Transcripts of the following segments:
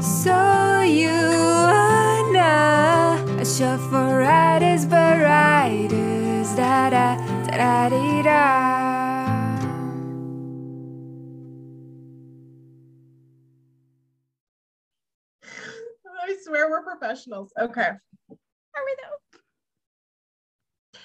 So you wanna a shot for riders, but riders, da da da da dee, da. I swear we're professionals. Okay. Are we though?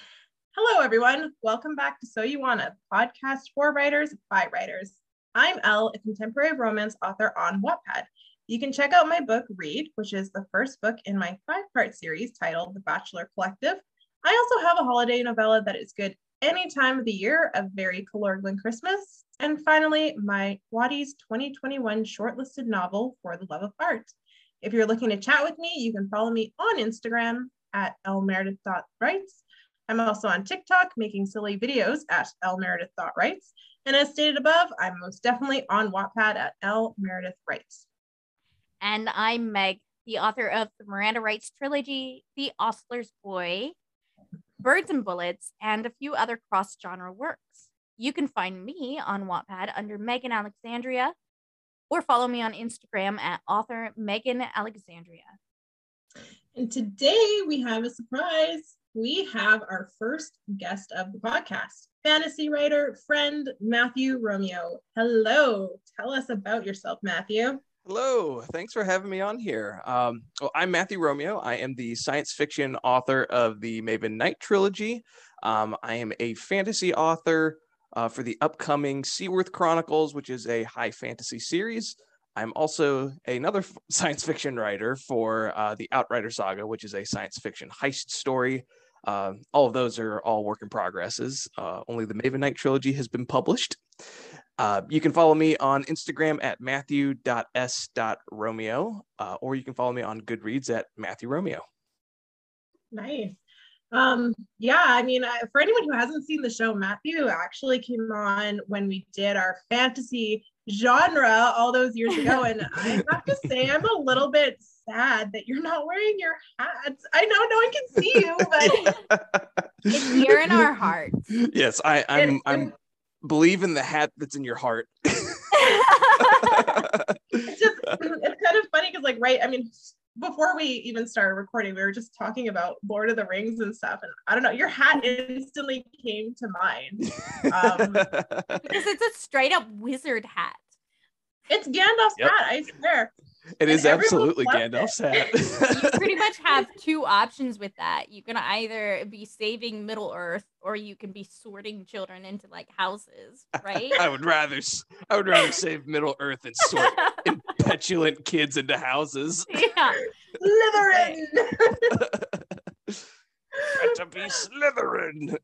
Hello, everyone. Welcome back to So You Wanna, podcast for writers by writers. I'm Elle, a contemporary romance author on Wattpad. You can check out my book, Read, which is the first book in my five part series titled The Bachelor Collective. I also have a holiday novella that is good any time of the year, a very colorful Christmas. And finally, my Wattys 2021 shortlisted novel, For the Love of Art. If you're looking to chat with me, you can follow me on Instagram at lmeredith.writes. I'm also on TikTok making silly videos at lmeredith.writes. And as stated above, I'm most definitely on Wattpad at L Meredith Writes. And I'm Meg, the author of the Miranda Writes trilogy, The Ostler's Boy, Birds and Bullets, and a few other cross genre works. You can find me on Wattpad under Megan Alexandria or follow me on Instagram at author Megan Alexandria. And today we have a surprise. We have our first guest of the podcast, fantasy writer, friend Matthew Romeo. Hello. Tell us about yourself, Matthew. Hello, thanks for having me on here. Um, well, I'm Matthew Romeo. I am the science fiction author of the Maven Knight trilogy. Um, I am a fantasy author uh, for the upcoming Seaworth Chronicles, which is a high fantasy series. I'm also another f- science fiction writer for uh, the Outrider Saga, which is a science fiction heist story. Uh, all of those are all work in progresses. Uh, only the Maven Knight trilogy has been published. Uh, you can follow me on Instagram at matthew.s.romeo, uh, or you can follow me on Goodreads at Matthew Romeo. Nice. Um, yeah, I mean, uh, for anyone who hasn't seen the show, Matthew actually came on when we did our fantasy genre all those years ago. And I have to say, I'm a little bit sad that you're not wearing your hats. I know no one can see you, but It's here in our hearts. yes, I, I'm. I'm believe in the hat that's in your heart. it's just it's kind of funny because like right i mean before we even started recording we were just talking about lord of the rings and stuff and i don't know your hat instantly came to mind um, because it's a straight up wizard hat. it's gandalf's Yep. hat i swear it is absolutely loved Gandalf's You hat. pretty much have two options with that. You can either be saving Middle Earth or you can be sorting children into like houses, right? I would rather. I would rather save Middle Earth and sort petulant kids into houses. yeah. Slytherin. to be Slytherin.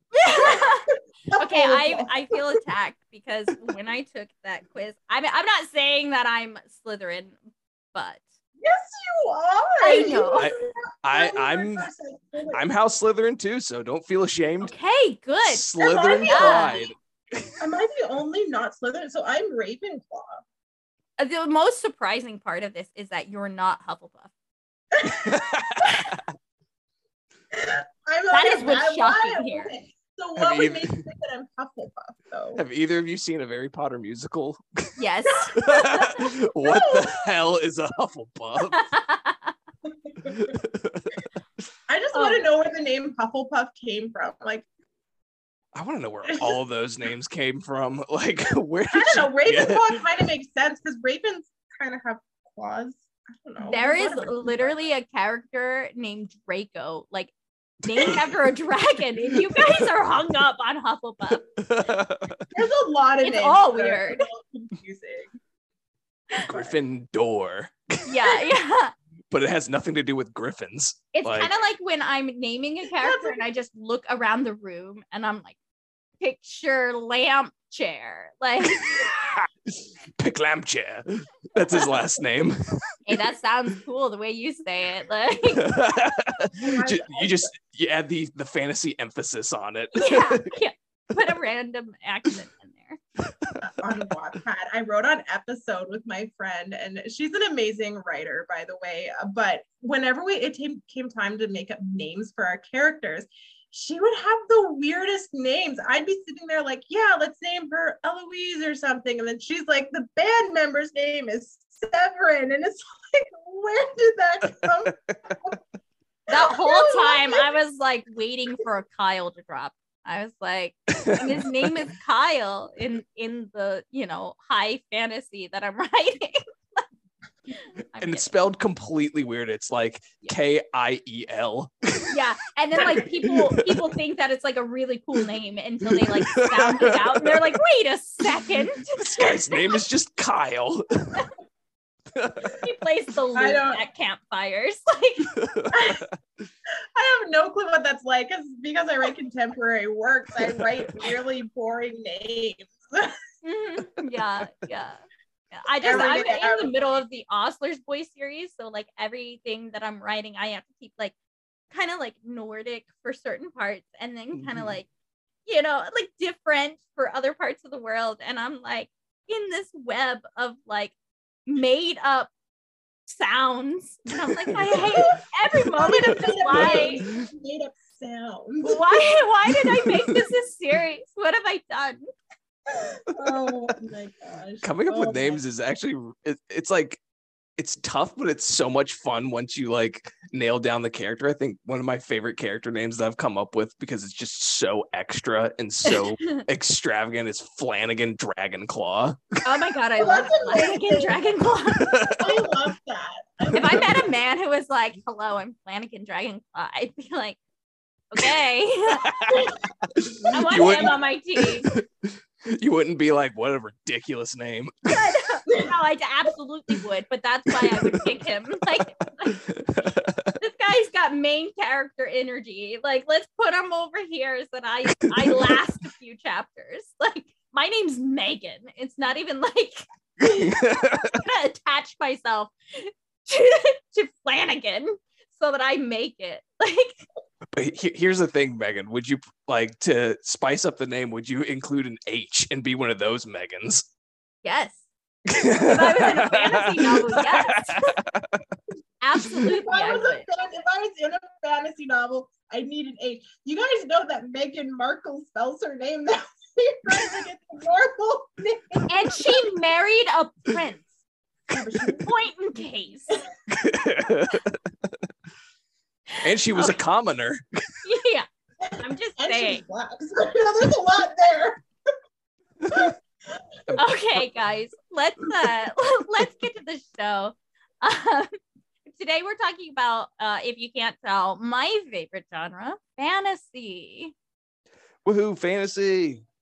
okay, I I feel attacked because when I took that quiz, I'm I'm not saying that I'm Slytherin, but yes you are I know. I- I- I'm- I'm House Slytherin too, so don't feel ashamed. okay, good. Slytherin Yeah. pride. am i the only not slytherin so i'm ravenclaw Uh, The most surprising part of this is that you're not Hufflepuff. i'm That okay, is what's shocking here. okay, so Have would you- make you think that i'm hufflepuff though Have either of you seen a Harry Potter musical? Yes. what the hell is a Hufflepuff? I just want to know where the name Hufflepuff came from. Like, I want to know where all those names came from. Like, where? I did don't know. you get- Ravenclaw kind of makes sense because ravens kind of have claws. I don't know. there is literally a character named Draco, like named after a dragon, and you guys are hung up on Hufflepuff. There's a lot of It's names all weird. a little confusing. Gryffindor, Yeah, yeah. but it has nothing to do with griffins. It's Like- kind of like when I'm naming a character and I just look around the room and I'm like, picture lamp chair. Like, Pick lamp chair. That's his last name. hey, that sounds cool the way you say it. Like, Ju- you just you add the the fantasy emphasis on it. yeah, yeah. Put a random accent in there. on Wattpad. I wrote on episode with my friend, and she's an amazing writer, by the way. But whenever we it came, came time to make up names for our characters, she would have the weirdest names. I'd be sitting there like, yeah, let's name her Eloise or something. And then she's like, the band member's name is Severin, and it's like, where did that come? from? That whole time I was like waiting for a Kyle to drop. I was like, his name is Kyle in in the you know high fantasy that I'm writing. I'm and kidding. it's spelled completely weird. It's like Yeah. K I E L. yeah, and then like people people think that it's like a really cool name until they like sound it out, and they're like, wait a second, This guy's name is just Kyle. he plays the I lute at campfires. Like, I have no clue what that's like because because I write contemporary works, I write really boring names. mhm, yeah, yeah. Yeah, I just Every I'm day I in the middle of the Ostlers Boy series, so like everything that I'm writing, I have to keep like kind of like Nordic for certain parts, and then kind of mm-hmm. like you know like different for other parts of the world. And I'm like in this web of like made up sounds, and I'm like I hate every moment of this life. Made up sounds. Why why did I make this a series? What have I done? Oh my gosh. Coming up Oh with my- names is actually it, it's like it's tough, but it's so much fun once you like nail down the character. I think one of my favorite character names that I've come up with because it's just so extra and so extravagant is Flanagan Dragonclaw. Oh my god, I love Flanagan amazing. Dragonclaw. I love that. if I met a man who was like, "Hello, I'm Flanagan Dragonclaw," I'd be like, "Okay, I want him on my team." you wouldn't be like, what a ridiculous name. no, I absolutely would, but that's why I would pick him. Like, this guy's got main character energy. Like, let's put him over here so that I I last a few chapters. Like, my name's Megan. It's not even like I'm gonna attach myself to, to Flanagan so that I make it. Like, But here's the thing, Megan. Would you like to spice up the name? Would you include an H and be one of those Megans? yes, if I was in a fantasy novel, yes. absolutely. If I I was, a would. fan, if I was in a fantasy novel, I need an H. You guys know that Meghan Markle spells her name that way, right? Like it's a normal name. And she married a prince. Point in case. and she was a commoner. Yeah, I'm just And saying. she's black. So, you know, there's a lot there. Okay guys let's uh let's get to the show um, today we're talking about uh if you can't tell my favorite genre fantasy Woohoo, fantasy.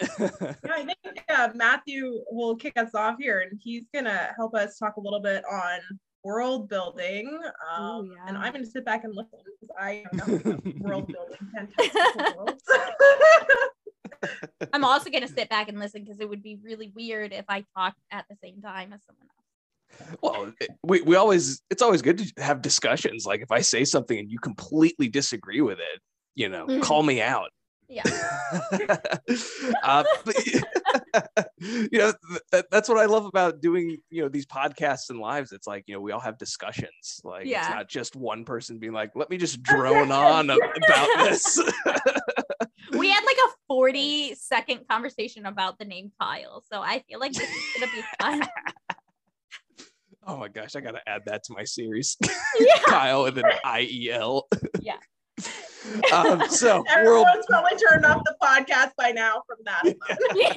Yeah, I think uh, Matthew will kick us off here, and he's gonna help us talk a little bit on world building. Um, Ooh, And. I'm gonna sit back and listen because I know nothing about world building fantastical worlds. I'm also going to sit back and listen because it would be really weird if i talked at the same time as someone else well, it- we, we always, it's always good to have discussions. Like if I say something and you completely disagree with it, you know, Mhm. call me out. Yeah uh, but, you know, th- that, that's what I love about doing, you know, these podcasts and lives. It's like, you know, we all have discussions. Like it's not just one person being like, let me just drone on about this. we had like a 40 second conversation about the name kyle so i feel like this is going to be fun oh my gosh, I got to add that to my series. yeah Kyle with an I E L. Yeah. um, so world. Everyone's probably turned off the podcast by now from that. yeah,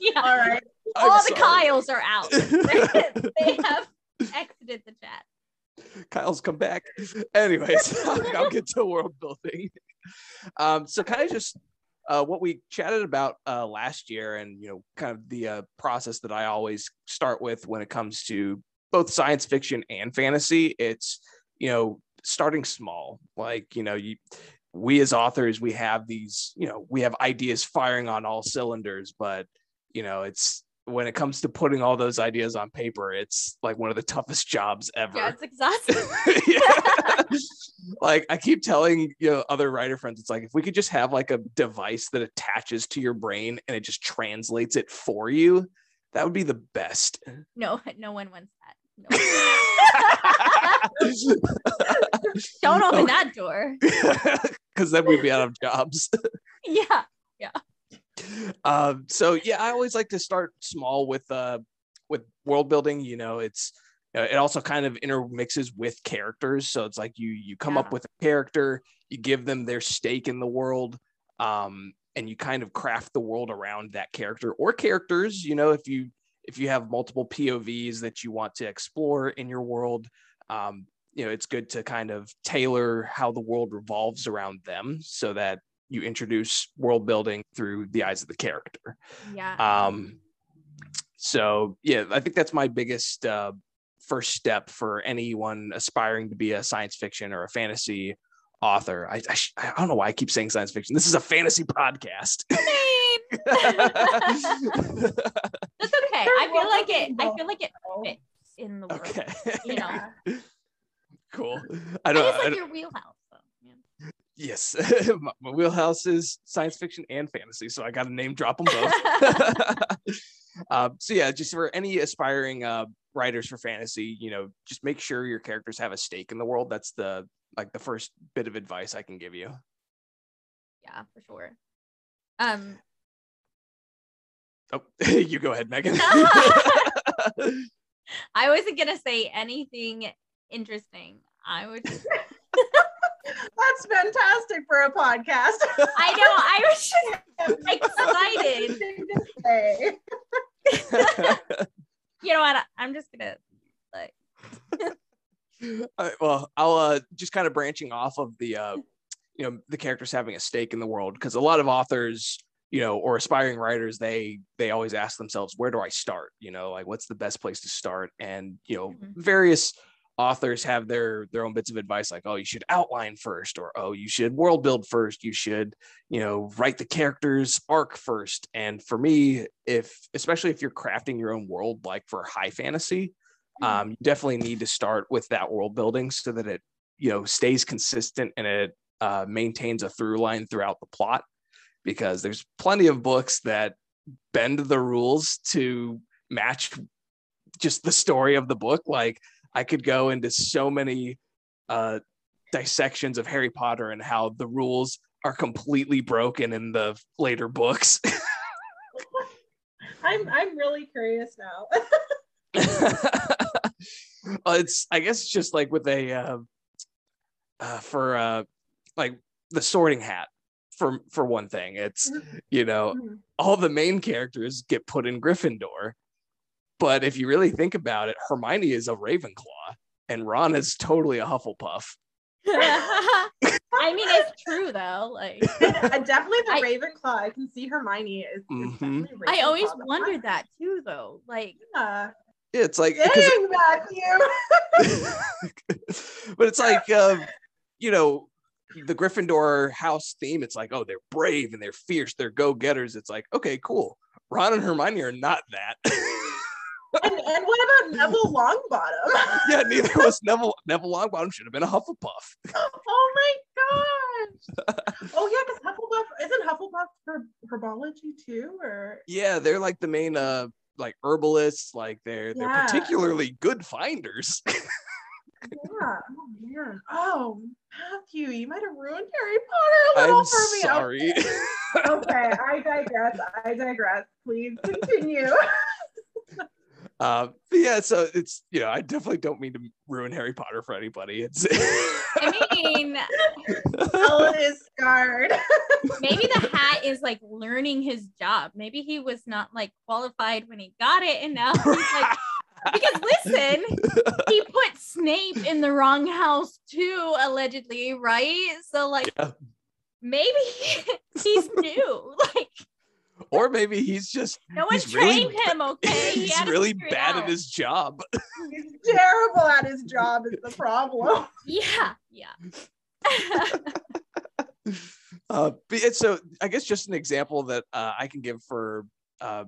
yeah. All right. I'm all the sorry. kyles are out they have exited the chat Kyle's come back. Anyways, I'll, I'll get to world building. Um, so kind of just uh, what we chatted about uh, last year, and you know, kind of the uh, process that I always start with when it comes to both science fiction and fantasy. It's you know, starting small. Like you know, you we as authors, we have these, you know, we have ideas firing on all cylinders, but you know, it's when it comes to putting all those ideas on paper, it's like one of the toughest jobs ever yeah it's exhausting like I keep telling you know other writer friends, it's like if we could just have like a device that attaches to your brain and it just translates it for you, that would be the best. no no one wants that no. don't open that door Because then we'd be out of jobs. yeah Yeah. um, so yeah, I always like to start small with uh, with world building, you know, it's uh, it also kind of intermixes with characters. So it's like you you come Yeah. up with a character, you give them their stake in the world, um, and you kind of craft the world around that character or characters. You know, if you if you have multiple POVs that you want to explore in your world, um, you know, it's good to kind of tailor how the world revolves around them so that you introduce world building through the eyes of the character. Yeah. Um, so yeah, I think that's my biggest uh, first step for anyone aspiring to be a science fiction or a fantasy author. I I, sh- I don't know why I keep saying science fiction. This is a fantasy podcast. That's okay. I feel like it. I feel like it fits in the world. okay, You know, yeah. cool. I I don't. just I like don't- your wheelhouse. So, yeah. yes, my, my wheelhouse is science fiction and fantasy, so I got to name drop them both. uh, so yeah, just for any aspiring uh, writers for fantasy, you know, just make sure your characters have a stake in the world. That's the like the first bit of advice I can give you. yeah, for sure. Um, Oh, you go ahead, Megan. I wasn't gonna say anything interesting. I would. That's fantastic for a podcast. I know. I was just excited. Thing to say. You know what? I'm just gonna like. All right, well, I'll uh, just kind of branching off of the, uh, you know, the characters having a stake in the world because a lot of authors, you know, or aspiring writers, they they always ask themselves, where do I start? You know, like what's the best place to start? And you know, Mhm. various authors have their their own bits of advice, like, oh, you should outline first, or oh, you should world build first. You should, you know, write the characters arc first. And for me, if especially if you're crafting your own world, like for high fantasy, um, you definitely need to start with that world building so that it you know stays consistent and it uh, maintains a through line throughout the plot because there's plenty of books that bend the rules to match just the story of the book like i could go into so many uh, dissections of harry potter and how the rules are completely broken in the later books I'm I'm really curious now. Uh, it's I guess it's just like with a uh, uh, for uh, like the sorting hat for for one thing. It's you know Mhm. all the main characters get put in Gryffindor, but if you really think about it, Hermione is a Ravenclaw and Ron is totally a Hufflepuff. I mean, it's true though. Like, definitely the I- Ravenclaw. I can see Hermione is. is Mhm. I always wondered that too, though. Like, Yeah. Yeah, it's like Dang, Matthew. but it's like um, you know the Gryffindor house theme. It's like oh they're brave and they're fierce, they're go getters. It's like okay, cool. Ron and Hermione are not that. And, and what about Neville Longbottom? yeah, neither was Neville. Neville Longbottom should have been a Hufflepuff. oh my gosh. Oh yeah, because Hufflepuff isn't Hufflepuff for herbology too, or Yeah, they're like the main uh like herbalists. Like they're they're particularly good finders. yeah. Oh man. Oh Matthew, you might have ruined Harry Potter a little I'm for me. sorry. Okay, I digress. I digress. Please continue. Uh, yeah, so it's you know I definitely don't mean to ruin Harry Potter for anybody. It's I mean, Ellen is scarred. maybe the hat is like learning his job. Maybe he was not like qualified when he got it, and now he's like, because listen, he put Snape in the wrong house too, allegedly, right? So like, Yeah. maybe he's new. Like, or maybe he's just no one He's really trained him. Okay, he's had to really figure it bad at his job. He's terrible at his job is the problem. Yeah, yeah. uh, it's so I guess just an example that uh, I can give for uh,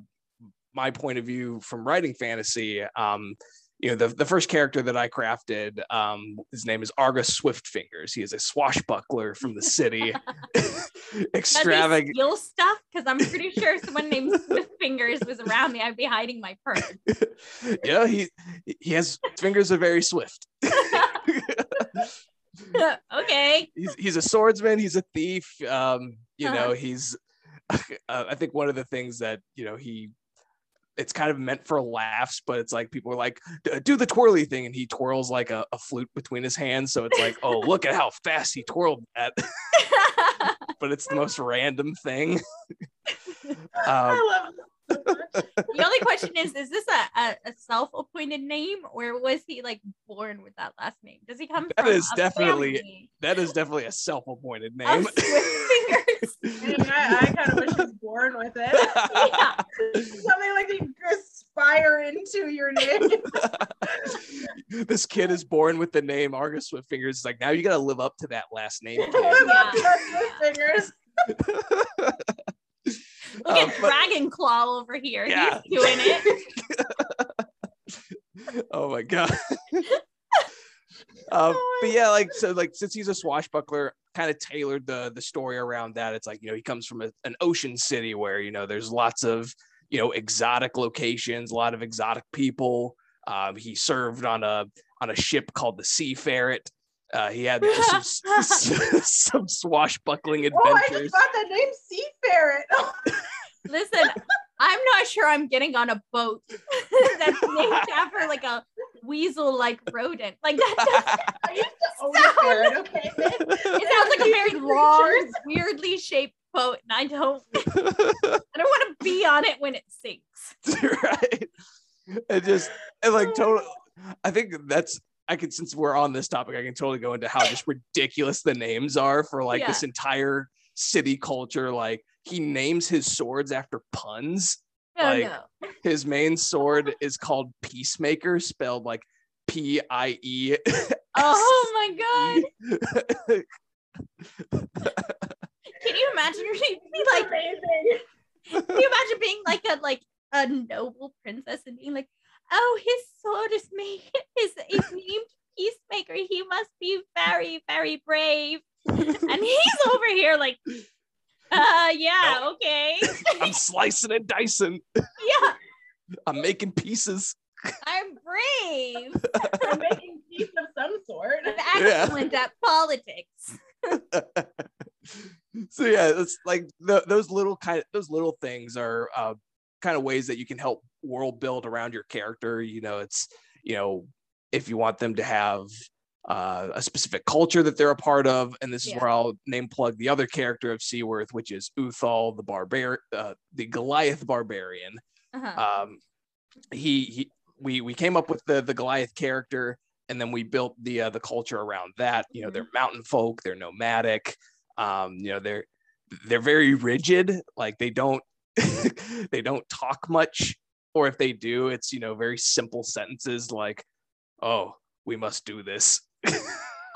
my point of view from writing fantasy. Um, you know, the, the first character that I crafted, um, his name is Argus Swiftfingers. He is a swashbuckler from the city, extravagant. Steal stuff because I'm pretty sure someone named Swift Fingers was around me. I'd be hiding my purse. yeah, he he has fingers are very swift. okay. he's he's a swordsman. He's a thief. Um, you Uh-huh. know, he's. Uh, I think one of the things that you know he it's kind of meant for laughs, but it's like people are like, do the twirly thing, and he twirls like a, a flute between his hands. So it's like, oh, look at how fast he twirled that. but it's the most random thing. um, I love this so much. The only question is is this a, a, a self-appointed name or was he like born with that last name does he come That from is a definitely- family that is definitely a self-appointed name. swift fingers I, I kind of wish he was born with it. yeah Something like you aspire into your name. this kid is born with the name Argus Swift Fingers. It's like now you got to live up to that last name. kid. Live up to fingers. look Uh, at but- dragon claw over here Yeah. he's doing it oh my god. um, but yeah, like so, like since he's a swashbuckler, kind of tailored the the story around that. It's like you know he comes from a, an ocean city where you know there's lots of you know exotic locations, a lot of exotic people. Um, he served on a on a ship called the Sea Ferret. Uh, he had some, some swashbuckling Oh, I adventures. just got that name Sea Ferret. listen i'm not sure i'm getting on a boat that's named after like a weasel like rodent like that I used to own Sound- okay? It sounds like a very long, weirdly shaped boat, and I don't, I don't want to be on it when it sinks. right it just and like total i think that's i could since we're on this topic i can totally go into how just ridiculous the names are for like this entire city culture like he names his swords after puns Oh Like- no! his main sword is called peacemaker spelled like p-i-e Oh my god! Can you imagine being like? amazing. Can you imagine being like a like a noble princess and being like, oh, his sword is made is is named Peacemaker. He must be very very brave. And he's over here like, uh, yeah, okay, i'm slicing and dicing yeah, i'm making pieces I'm brave. I'm making peace of some sort. I'm excellent at politics. so yeah it's like the, those little kind of those little things are uh, kind of ways that you can help world build around your character you know it's you know if you want them to have uh, a specific culture that they're a part of and this is Yeah. where i'll name plug the other character of seaworth which is uthal the barbar uh, the goliath barbarian Uh-huh. um, he, he we we came up with the the Goliath character, and then we built the uh, the culture around that. You know, they're mountain folk, they're nomadic. Um, you know, they're they're very rigid. Like they don't they don't talk much, or if they do, it's you know very simple sentences like, "Oh, we must do this."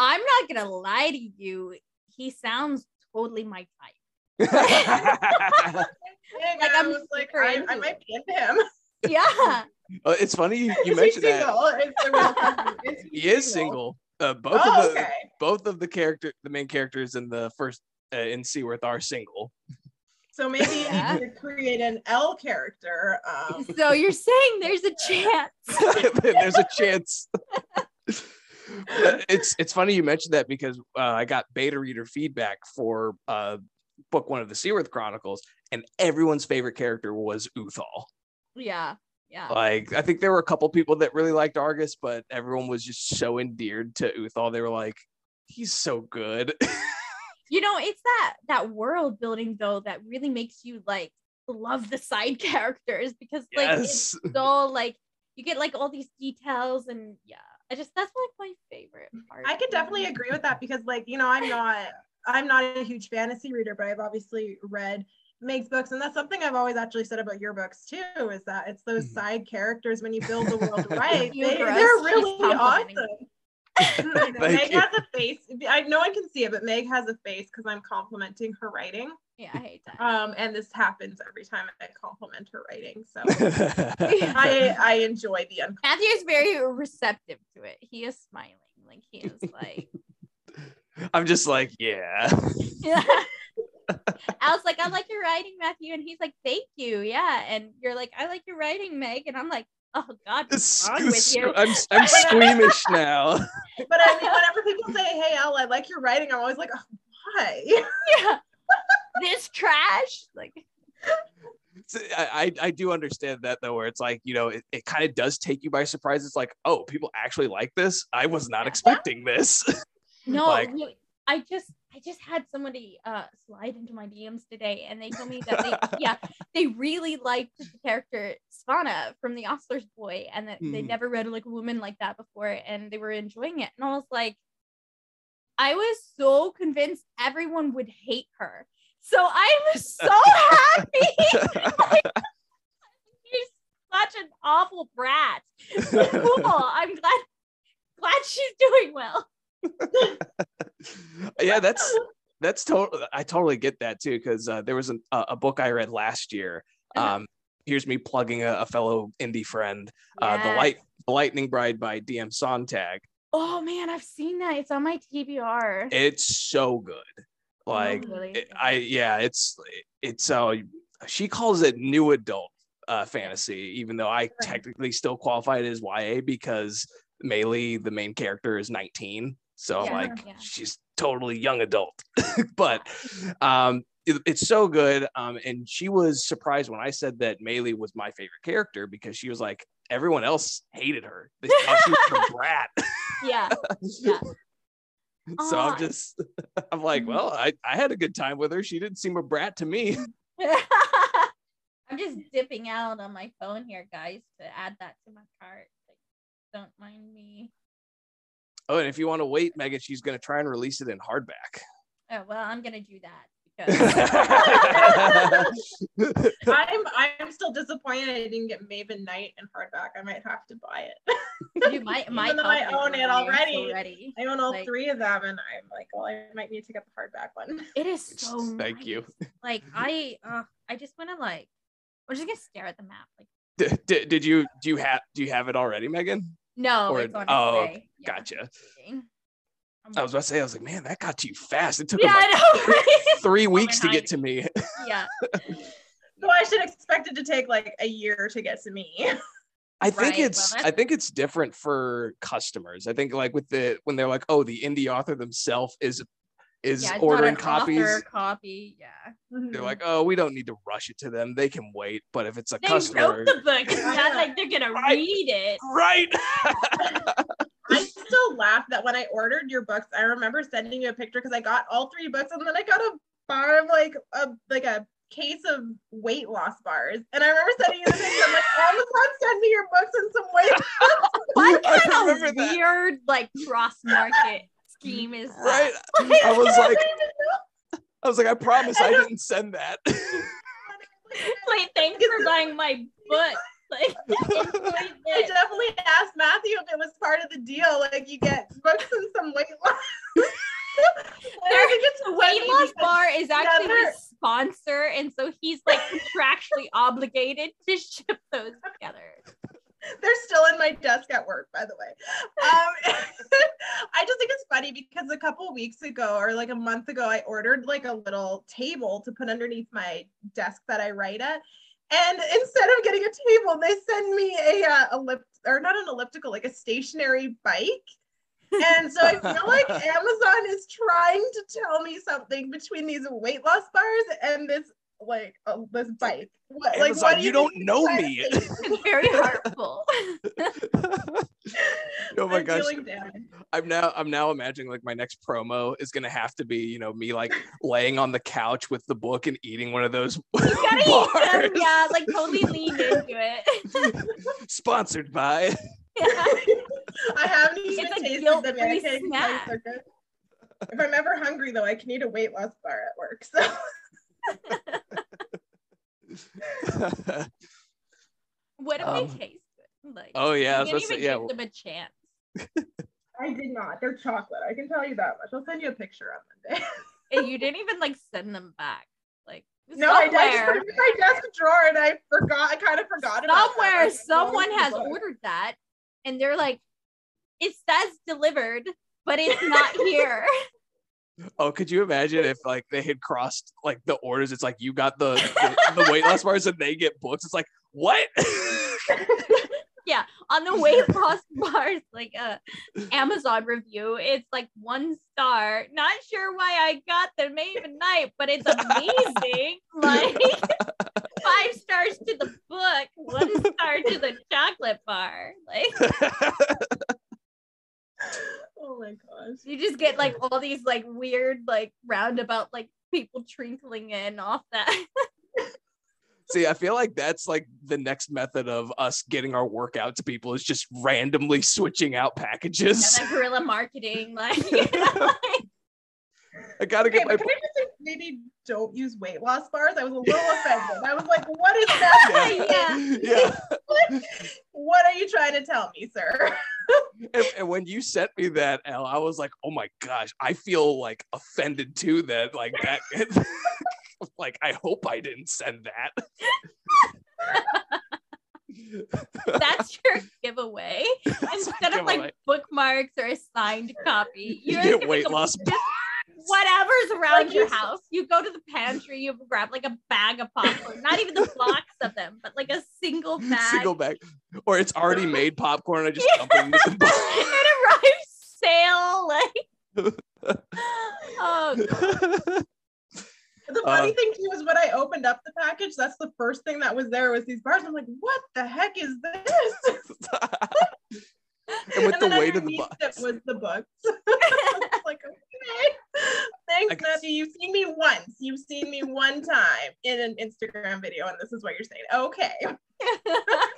I'm not gonna lie to you. He sounds totally my type. Like, Like, I I'm was like, I, I might be into him. Yeah. Uh, it's funny you, you Is he mentioned that? Is the real question, is he is single. Uh, both Oh, of the okay. both of the character the main characters in the first uh, in Seaworth are single. So maybe you Yeah. need to create an L character. Um, So you're saying there's a chance. there's a chance. It's it's funny you mentioned that because uh, I got beta reader feedback for uh, book one of the Seaworth Chronicles, and everyone's favorite character was Uthal. Yeah. Yeah. Like I think there were a couple people that really liked Argus, but everyone was just so endeared to Uthal. They were like, "He's so good." You know, it's that that world building though that really makes you like love the side characters because like it's yes. so like you get like all these details and yeah. I just that's like my favorite part. I could definitely agree with that because, like, you know, I'm not, I'm not a huge fantasy reader, but I've obviously read Meg's books, and that's something I've always actually said about your books too. Is that it's those Mhm. side characters when you build the world right, they, they're really awesome. Thank Meg you. has a face. I no one can see it, but Meg has a face because I'm complimenting her writing. Yeah, I hate that. Um, and this happens every time I compliment her writing. So I I enjoy the un- Matthew is very receptive to it. He is smiling. Like he is like I'm just like, yeah. yeah. I was like, I like your writing, Matthew. And he's like, thank you. Yeah. And you're like, I like your writing, Meg. And I'm like, oh God, what's wrong with you? I'm I'm uh, squeamish now. But I mean, whenever people say, "Hey, Al, I like your writing," I'm always like, oh, "Why?" yeah. this trash. Like I I I do understand that though, where it's like you know it, it kind of does take you by surprise. It's like oh, people actually like this. I was not expecting this. No, Like- I just I just had somebody uh slide into my DMs today and they told me that they yeah, they really liked the character Svana from the Ostler's Boy and that they Mhm. never read like a woman like that before and they were enjoying it. And I was like, I was so convinced everyone would hate her. So I'm so happy. You're such an awful brat. cool. I'm glad glad she's doing well. yeah, that's that's total. I totally get that too because uh, there was an, a, a book I read last year. Uh-huh. Um, here's me plugging a, a fellow indie friend, uh, the light, the Lightning Bride by DM Sontag. Oh man, I've seen that. It's on my TBR. It's so good. Like Oh, really? it- I yeah, it's it's uh she calls it new adult uh fantasy, even though I technically still qualify it as YA because Melee, the main character, is 19. So I'm like, yeah. she's totally young adult. but um it- it's so good. Um, and she was surprised when I said that Melee was my favorite character because she was like, everyone else hated her. They thought she was a brat. yeah. Yeah. so. I'm just, I'm like, Mhm. well, I, I had a good time with her. She didn't seem a brat to me. I'm just dipping out on my phone here, guys, to add that to my cart. Like, don't mind me. Oh, and if you want to wait, Megan, she's going to try and release it in hardback. Oh well, I'm gonna do that because I'm I'm still disappointed I didn't get Maven Knight in hardback. I might have to buy it. you might, my Even though I own it already already. I own all Like- three of them, and I'm like, well, I might need to get the hardback one. It is so. Thank you. Like I, uh, I just want to like, I'm just gonna stare at the map. Like, did, did, did you do you have do you have it already, Megan? no, Or- it's on its oh, way. Yeah, Gotcha. I'm waiting. I'm I was about to say, I was like, man, that got to you fast. It took Yeah, like right? three Oh, weeks to get to me. yeah. So I should expect it to take like a year to get to me. I think Right, well, it's I think it's different for customers. I think like with the when they're like, oh, the indie author themselves is is yeah, ordering copies. copy. Yeah. They're mm-hmm. like, oh, we don't need to rush it to them. They can wait. But if it's a They customer, wrote the book. It's not like they're gonna Right. read it. right? I still laugh that when I ordered your books, I remember sending you a picture because I got all three books, and then I got a bar of like a like a case of weight loss bars, and I remember sending you the picture. I'm like, oh, Amazon, send me your books and some weight. loss. What I kind remember of that. weird like cross market scheme is that? right. that? I was like, I didn't know. I was like, I promise I didn't send that. like, thanks for buying my book. Like, I definitely asked Matthew if it was part of the deal. Like you get books and some weight loss. Think it's The weight loss bar is actually never- his sponsor, and so he's like contractually obligated to ship those together. They're still in my desk at work, by the way. Um, I just think it's funny because a couple weeks ago, or like a month ago, I ordered like a little table to put underneath my desk that I write at. And instead of getting a table, they send me a uh, ellip or not an elliptical, like a stationary bike. And so I feel like Amazon is trying to tell me something between these weight loss bars and this like uh, this bike. What, like, Amazon, do you think don't know me. It's very hurtful. oh my I'm gosh. I'm now I'm now imagining like my next promo is gonna have to be, you know, me like laying on the couch with the book and eating one of those You gotta eat them, bars. yeah, like totally lean into it. Sponsored by I haven't even It's a tasted guilt-free them yet. I can't even tell you snack. good. If I'm ever hungry though, I can eat a weight loss bar at work. So What if Um, they taste good? Like, oh yeah, I you was about didn't to say, even yeah. give them a chance. I did not. They're chocolate. I can tell you that much. I'll send you a picture on Monday. And you didn't even like send them back. Like no, I, I just put somewhere, it in my desk drawer and I forgot. I kind of forgot about somewhere I someone has book. ordered that, and they're like, it says delivered, but it's not here. Oh, could you imagine if like they had crossed like the orders? It's like you got the the, the weight loss bars and they get books. It's like what? Yeah, on the weight loss bars, like a Amazon review, it's like one star. Not sure why I got the Maven Knight, but it's amazing. like five five stars to the book, one star to the chocolate bar. Like Oh my gosh. you just get like all these like weird like roundabout like people trinkling in off that. See, I feel like that's like the next method of us getting our work out to people is just randomly switching out yeah, packages. that guerrilla marketing, like, you know, like I gotta Okay, get my but can I just say maybe don't use weight loss bars? I was a little offended. I was like, what is that? Yeah. yeah. What are you trying to tell me, sir? And, and when you sent me that, Elle, I was like, oh my gosh, I feel like offended too that like that. like, I hope I didn't send that. that's your giveaway. Instead of like bookmarks or a signed copy, You just get weight like, a- loss. Just whatever's around Like your you- house. You go to the pantry, you grab like a bag of popcorn, not even the box of them, but like a single bag. Single bag, or it's already made popcorn. I just dump it into the box. it arrives sale, like oh God. The funny Uh, thing too is when I opened up the package, that's the first thing that was there was these bars. I'm like, what the heck is this? and with the then weight of the underneath box. it was the books. I was like, okay. Thanks, I guess- Matthew. You've seen me once. You've seen me one time in an Instagram video, and this is what you're saying. Okay.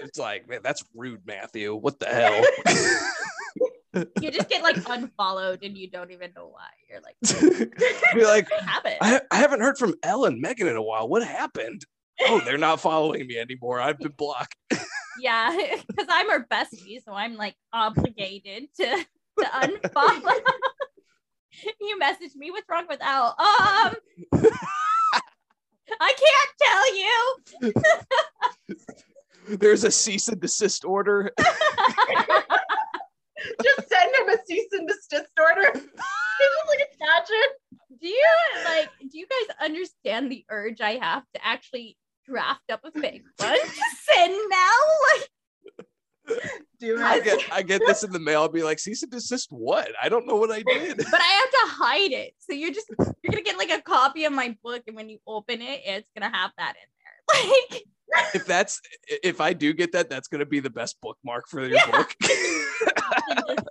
It's like, man, that's rude, Matthew. What the hell? you just get like unfollowed and you don't even know why. You're like, Be like, what happened? I, I haven't heard from Ellen Megan in a while. What happened? Oh, they're not following me anymore. I've been blocked. Yeah, because I'm her bestie, so I'm like obligated to to unfollow. you messaged me. What's wrong with Al? Um, I can't tell you. There's a cease and desist order. Just send him a cease and desist order. Can you like attach it? Do you like? Do you guys understand the urge I have to actually draft up a fake one to send now? Like, Do I it. get I get this in the mail. I'll be like, cease and desist what? I don't know what I did. but I have to hide it. So you're just you're gonna get like a copy of my book, and when you open it, it's gonna have that in there. Like. If that's if I do get that, that's gonna be the best bookmark for your Yeah. book.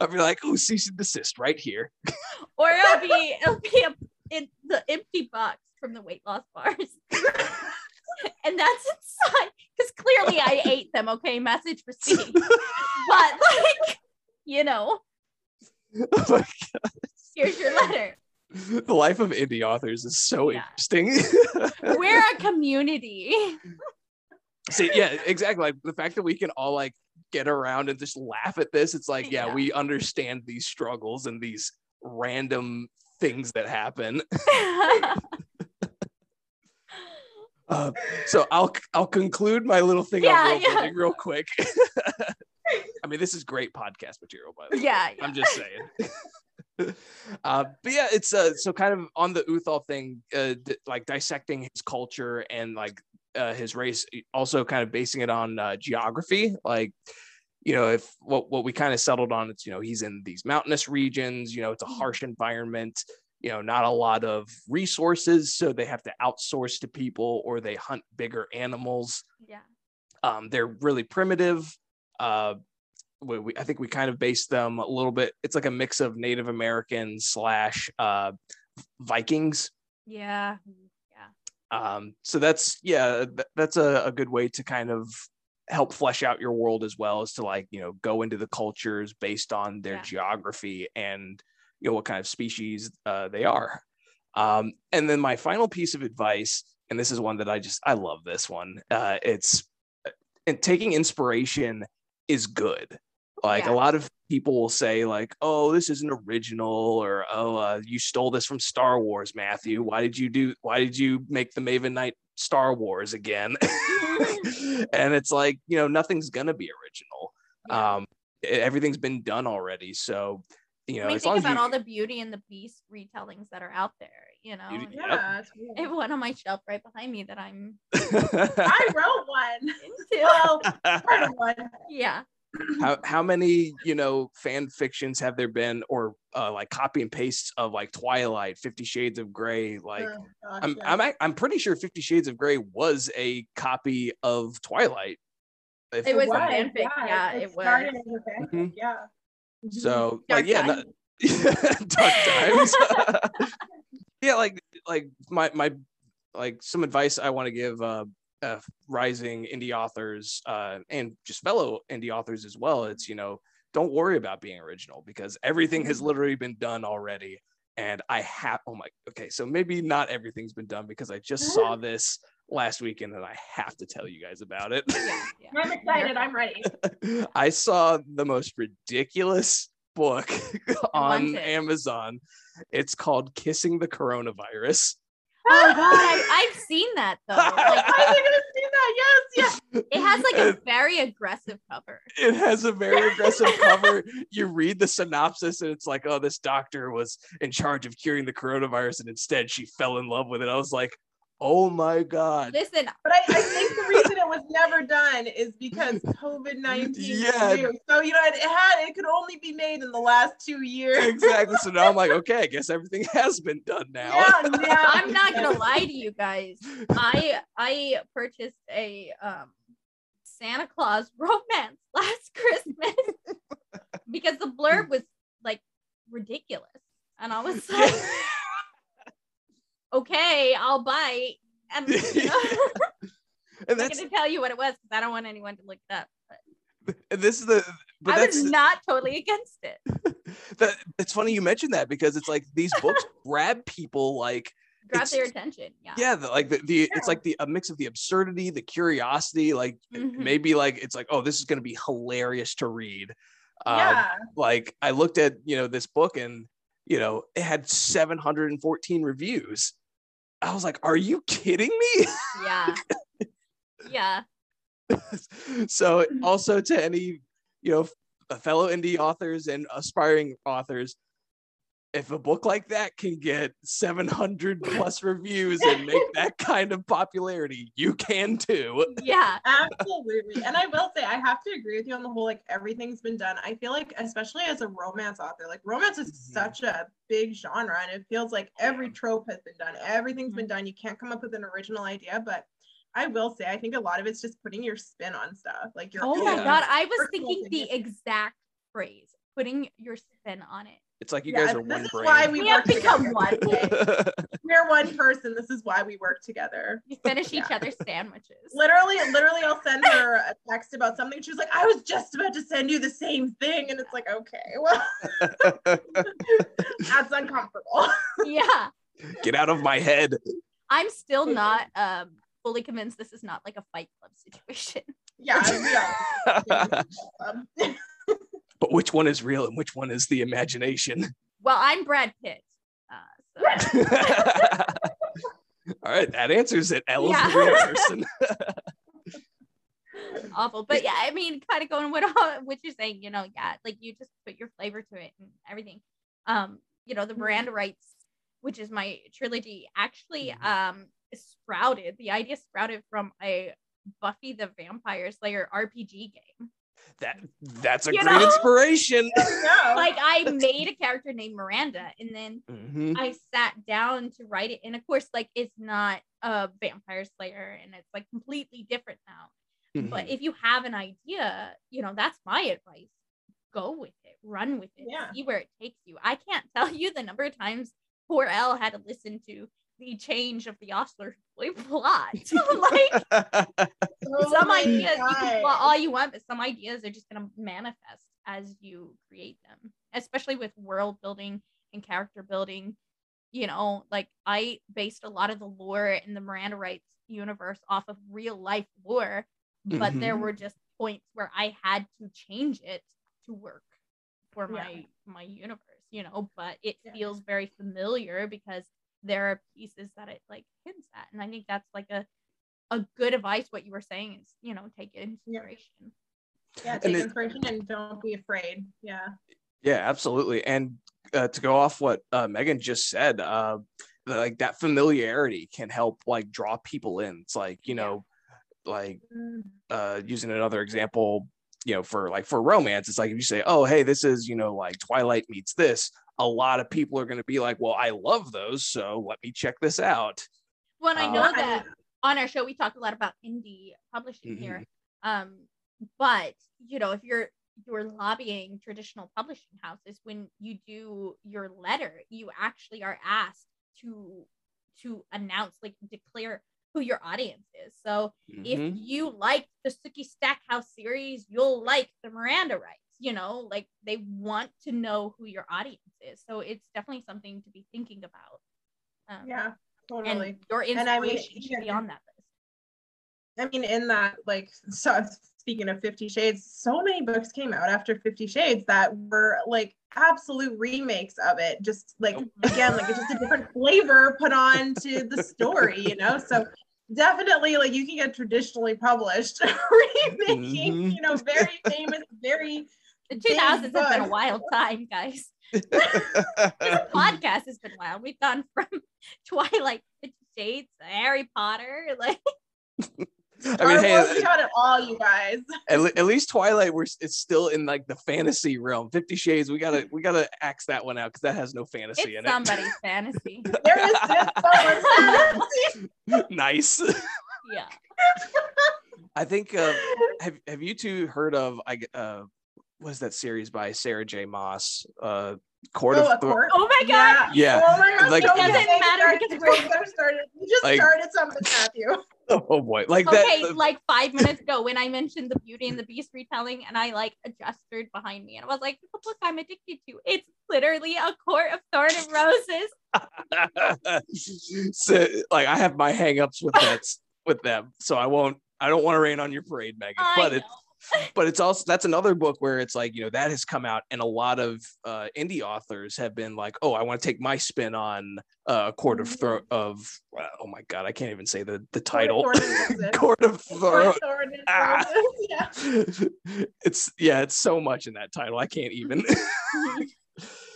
I'll be like, oh, cease and desist right here. or it'll be it'll be a, in the empty box from the weight loss bars. and that's inside because clearly I ate them. Okay, message received. but like, you know, Oh my here's your letter. The life of indie authors is so Yeah. interesting. We're a community. See, yeah, exactly. Like the fact that we can all like get around and just laugh at this, it's like, yeah, Yeah. we understand these struggles and these random things that happen. Uh, so I'll I'll conclude my little thing Yeah, on world yeah. real quick. I mean, this is great podcast material, by the way. yeah, yeah. I'm just saying. uh, but yeah, it's uh, so kind of on the Uthal thing, uh, d- like dissecting his culture and like uh, his race, also kind of basing it on uh, geography. Like, you know, if what what we kind of settled on, it's you know he's in these mountainous regions. You know, it's a harsh environment. You know, not a lot of resources, so they have to outsource to people or they hunt bigger animals. yeah. Um, they're really primitive. Uh, we, we, I think we kind of based them a little bit. It's like a mix of Native American slash uh, Vikings. Yeah. Yeah. Um, so that's yeah, th- that's a, a good way to kind of help flesh out your world as well as to like you know go into the cultures based on their Yeah. geography and you know what kind of species uh, they are. Um, and then my final piece of advice, and this is one that I just I love this one. Uh, it's and taking inspiration is good. Like Yeah. a lot of people will say like, "Oh, this isn't original," or "Oh, uh, you stole this from Star Wars, Matthew. Why did you do? Why did you make the Maven Knight Star Wars again?" and it's like you know nothing's gonna be original. Yeah. Um, everything's been done already. So you know, I mean, as think as about you, all the Beauty and the Beast retellings that are out there. You know, Beauty- And Yep. Yeah, it's. I have one on my shelf right behind me that I'm I wrote one. into. Well, part of one. yeah, how how many you know fan fictions have there been or uh, like copy and pastes of like twilight 50 shades of gray like Oh, gosh, i'm yes. i'm i'm pretty sure 50 shades of gray was a copy of twilight If- It was a fanfic, yeah, it started was. as a fanfic, Mhm. Yeah. So Dark like yeah no- dark times yeah like like my my like some advice i want to give uh, uh rising indie authors uh and just fellow indie authors as well it's you know don't worry about being original because everything has literally been done already and i have oh my okay so maybe not everything's been done because i just saw this last weekend and i have to tell you guys about it Yeah, yeah. I'm excited. I'm ready. I saw the most ridiculous book on. Amazon. It's called Kissing the Coronavirus. Oh god, I, I've seen that though. Like I think I've seen that. Yes, yes. it has like a very aggressive cover. It has a very aggressive cover. You read the synopsis and it's like, oh, this doctor was in charge of curing the coronavirus and instead she fell in love with it. I was like, oh my God. Listen, But I, I think the reason it was never done is because COVID nineteen. Yeah. So you know it, it had it could only be made in the last two years. Exactly. So now I'm like, okay, I guess everything has been done now. Yeah, yeah. I'm not gonna lie to you guys. I I purchased a um Santa Claus romance last Christmas because the blurb was like ridiculous. And I was like, okay, I'll bite. You know, I'm that's gonna tell you what it was because I don't want anyone to look it up. But this is the but I that's was not totally against it. that it's funny you mentioned that because it's like these books grab people like Grab their attention. Yeah. yeah the, like the, the Yeah. it's like the a mix of the absurdity the curiosity like Mhm. maybe like it's like oh this is going to be hilarious to read um, yeah. like i looked at you know this book and you know it had 714 reviews i was like are you kidding me Yeah. yeah. so also to any you know fellow indie authors and aspiring authors if a book like that can get 700 plus reviews and make that kind of popularity you can too Yeah. Absolutely. And I will say, I have to agree with you on the whole like everything's been done. I feel like, especially as a romance author, like romance is Mhm. such a big genre and it feels like every trope has been done. Everything's been done. You can't come up with an original idea. But I will say, I think a lot of it's just putting your spin on stuff. Like your Oh my god, I was thinking the exact phrase, putting your spin on it. It's like you Yeah, guys are this one is brain why we We have work become together. one. We're one person. This is why we work together. We finish each Yeah. other's sandwiches. Literally, literally, I'll send her a text about something. She's like, I was just about to send you the same thing. And it's like, okay, well, that's uncomfortable. yeah. get out of my head I'm still not um fully convinced this is not like a fight club situation. yeah, yeah. But which one is real and which one is the imagination Well, I'm Brad Pitt. Uh, so all right that answers it Elle's Yeah. the person awful. But yeah, I mean, kind of going with what you're saying, you know, yeah, like you just put your flavor to it and everything. Um, you know, the Miranda Rights, which is my trilogy, actually Mhm. um sprouted. The idea sprouted from a Buffy the Vampire Slayer RPG game. That that's a You great know? inspiration no. Like I made a character named Miranda, and then Mhm. I sat down to write it. And of course, like it's not a vampire slayer and it's like completely different now. But Mhm. if you have an idea, you know, that's my advice. Go with it, run with it, Yeah. see where it takes you. I can't tell you the number of times poor Elle had to listen to the change of the Ostler plot. like Oh some ideas you can plot all you want, but some ideas are just gonna manifest as you create them, especially with world building and character building. You know, like I based a lot of the lore in the Miranda Rights universe off of real life lore, but there Mhm. were just points where I had to change it to work for Yeah. my my universe, you know, but it Yeah. feels very familiar because there are pieces that it like hints at. And I think that's like a a good advice what you were saying is, you know, take inspiration. Yeah, And take it- inspiration and don't be afraid. Yeah. Yeah, absolutely. And uh, to go off what uh, Megan just said, uh, the, like that familiarity can help like draw people in. It's like you Yeah. know, like Mm. uh, using another example, you know for like for romance it's like if you say oh hey this is you know like twilight meets this a lot of people are going to be like well i love those so let me check this out Well, I know Uh, that on our show we talk a lot about indie publishing here. Um, but you know, if you're you're lobbying traditional publishing houses, when you do your letter, you actually are asked to to announce, like declare who your audience is. So if Mhm. you like the Sookie Stackhouse series, you'll like the Miranda rights. You know, like they want to know who your audience is. So it's definitely something to be thinking about. Um, Yeah, totally. and your And I mean, inspiration should be on that list. I mean, in that, like, so speaking of Fifty Shades, so many books came out after Fifty Shades that were like absolute remakes of it. Just like, again, like it's just a different flavor put on to the story, you know? So definitely, like, you can get traditionally published remaking, Mhm. you know, very famous, very. The 2000s has been a wild time, guys. This podcast has been wild. We've gone from Twilight, Fifty Shades, Harry Potter. Like, I mean, Our hey, world, we got it all, you guys. at, le- at least Twilight, we're it's still in like the fantasy realm. Fifty Shades, we gotta we gotta axe that one out because that has no fantasy it's in somebody's fantasy. There is just so much it. nice. Yeah. I think uh, have have you two heard of I uh what is that series by Sarah J. Maas? Uh, Court Oh, of a Thor- court? Oh my god. Yeah. Oh my god. Like- so It doesn't many matter started- because we we're- just started. We just Like- started something, Matthew. Oh boy, like Okay, that. like five minutes ago when I mentioned the Beauty and the Beast retelling, and I like gestured behind me, and I was like, "The book I'm addicted to. It's literally a court of thorn and roses." so, like I have my hangups with that with them, so I won't. I don't want to rain on your parade, Megan. I but know. it's but it's also that's another book where it's like you know that has come out and a lot of uh, indie authors have been like oh i want to take my spin on uh court of thro of uh, oh my god i can't even say the the title Court of Thorn and Roses. court of Court thorn of Thorn and Ah. Yeah. it's yeah it's so much in that title i can't even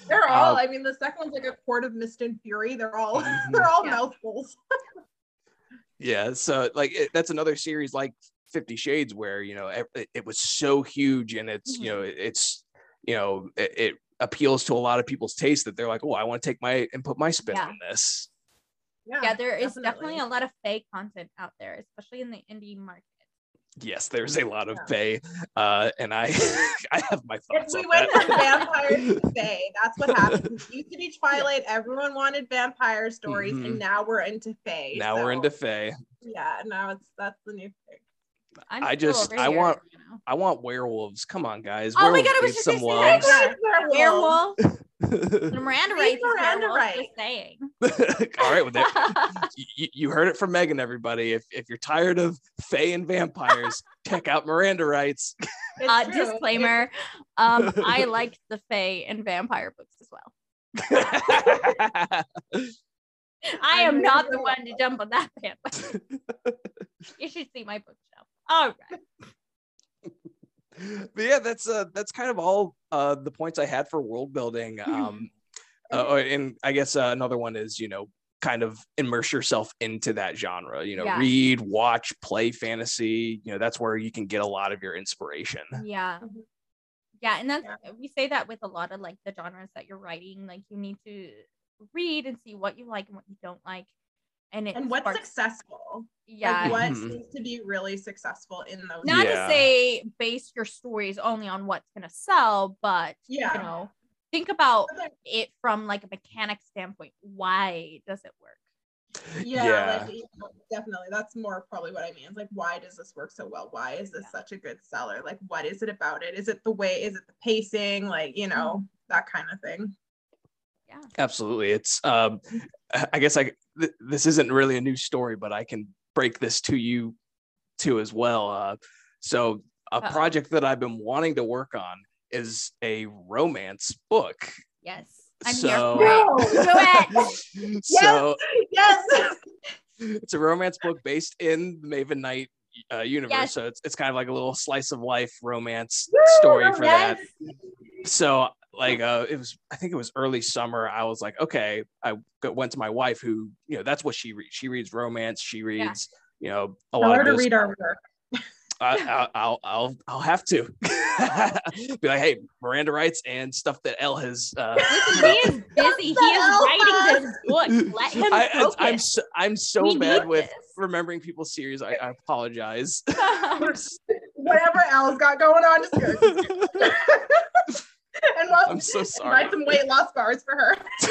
They're all. Uh, I mean, the second one's like a Court of Mist and Fury. They're all. They're all Yeah. mouthfuls. yeah so like it, that's another series like 50 shades where you know it, it was so huge and it's you know it- it's you know it, it appeals to a lot of people's taste that they're like oh i want to take my and put my spin Yeah. on this yeah, there is definitely a lot of fake content out there, especially in the indie market. yes there's a lot of Yeah. bay uh and i i have my thoughts. If thoughts we on went from that vampires to Fae, that's what happened. It used to be Twilight. Everyone wanted vampire stories, Mhm. and now we're into Fae. now we're into fae Yeah, now it's that's the new thing. I'm I just- I here, want- you know. i want werewolves come on guys Oh my God, I was just some gonna Werewolf. Werewolf. Miranda Leave rights Miranda werewolf, rights. just saying. all right well there you, you heard it from Megan, everybody. If, if you're tired of Fae and vampires, check out Miranda Rights. Uh, disclaimer um i like the fae and vampire books as well i am I'm not the one to jump on that bandwagon you should see my bookshelf all right but yeah, that's uh that's kind of all uh the points I had for world building. Um uh, oh, and I guess uh, another one is, you know, kind of immerse yourself into that genre, you know, Yeah. read, watch, play fantasy, you know, that's where you can get a lot of your inspiration. yeah yeah and that's Yeah. we say that with a lot of like the genres that you're writing like you need to read and see what you like and what you don't like and it and what's sparks- successful. yeah Like what Mhm. seems to be really successful in those. not Yeah. to say base your stories only on what's going to sell but Yeah. you know think about Other- it from like a mechanic standpoint why does it work yeah, Yeah. Like, yeah, definitely. That's more probably what I mean. Like, why does this work so well? Why is this Yeah. such a good seller? Like, what is it about it? Is it the way? Is it the pacing? Like, you know, that kind of thing. Absolutely. It's um I guess I th- this isn't really a new story, but I can break this to you too as well. Uh so a Uh-oh. project that I've been wanting to work on is a romance book. yes i'm so here for it. So Yes. it's a romance book based in the Maven Knight uh, universe. Yes. So it's, it's kind of like a little slice of life romance story for that. So like uh it was I think it was early summer. I was like, okay, I went to my wife who, you know, that's what she reads. She reads romance, she reads, you know, a Tell lot her of to read our work. I, I, I'll I'll I'll have to. be like, hey, Miranda writes and stuff that Elle has. Uh, Listen, he is busy. He is writing this book. Let him I, focus. I'm so, I'm so We bad with this. remembering people's series. I, I apologize. Whatever Elle's got going on, just go. and we'll I'm so sorry. buy sorry. some weight loss bars for her.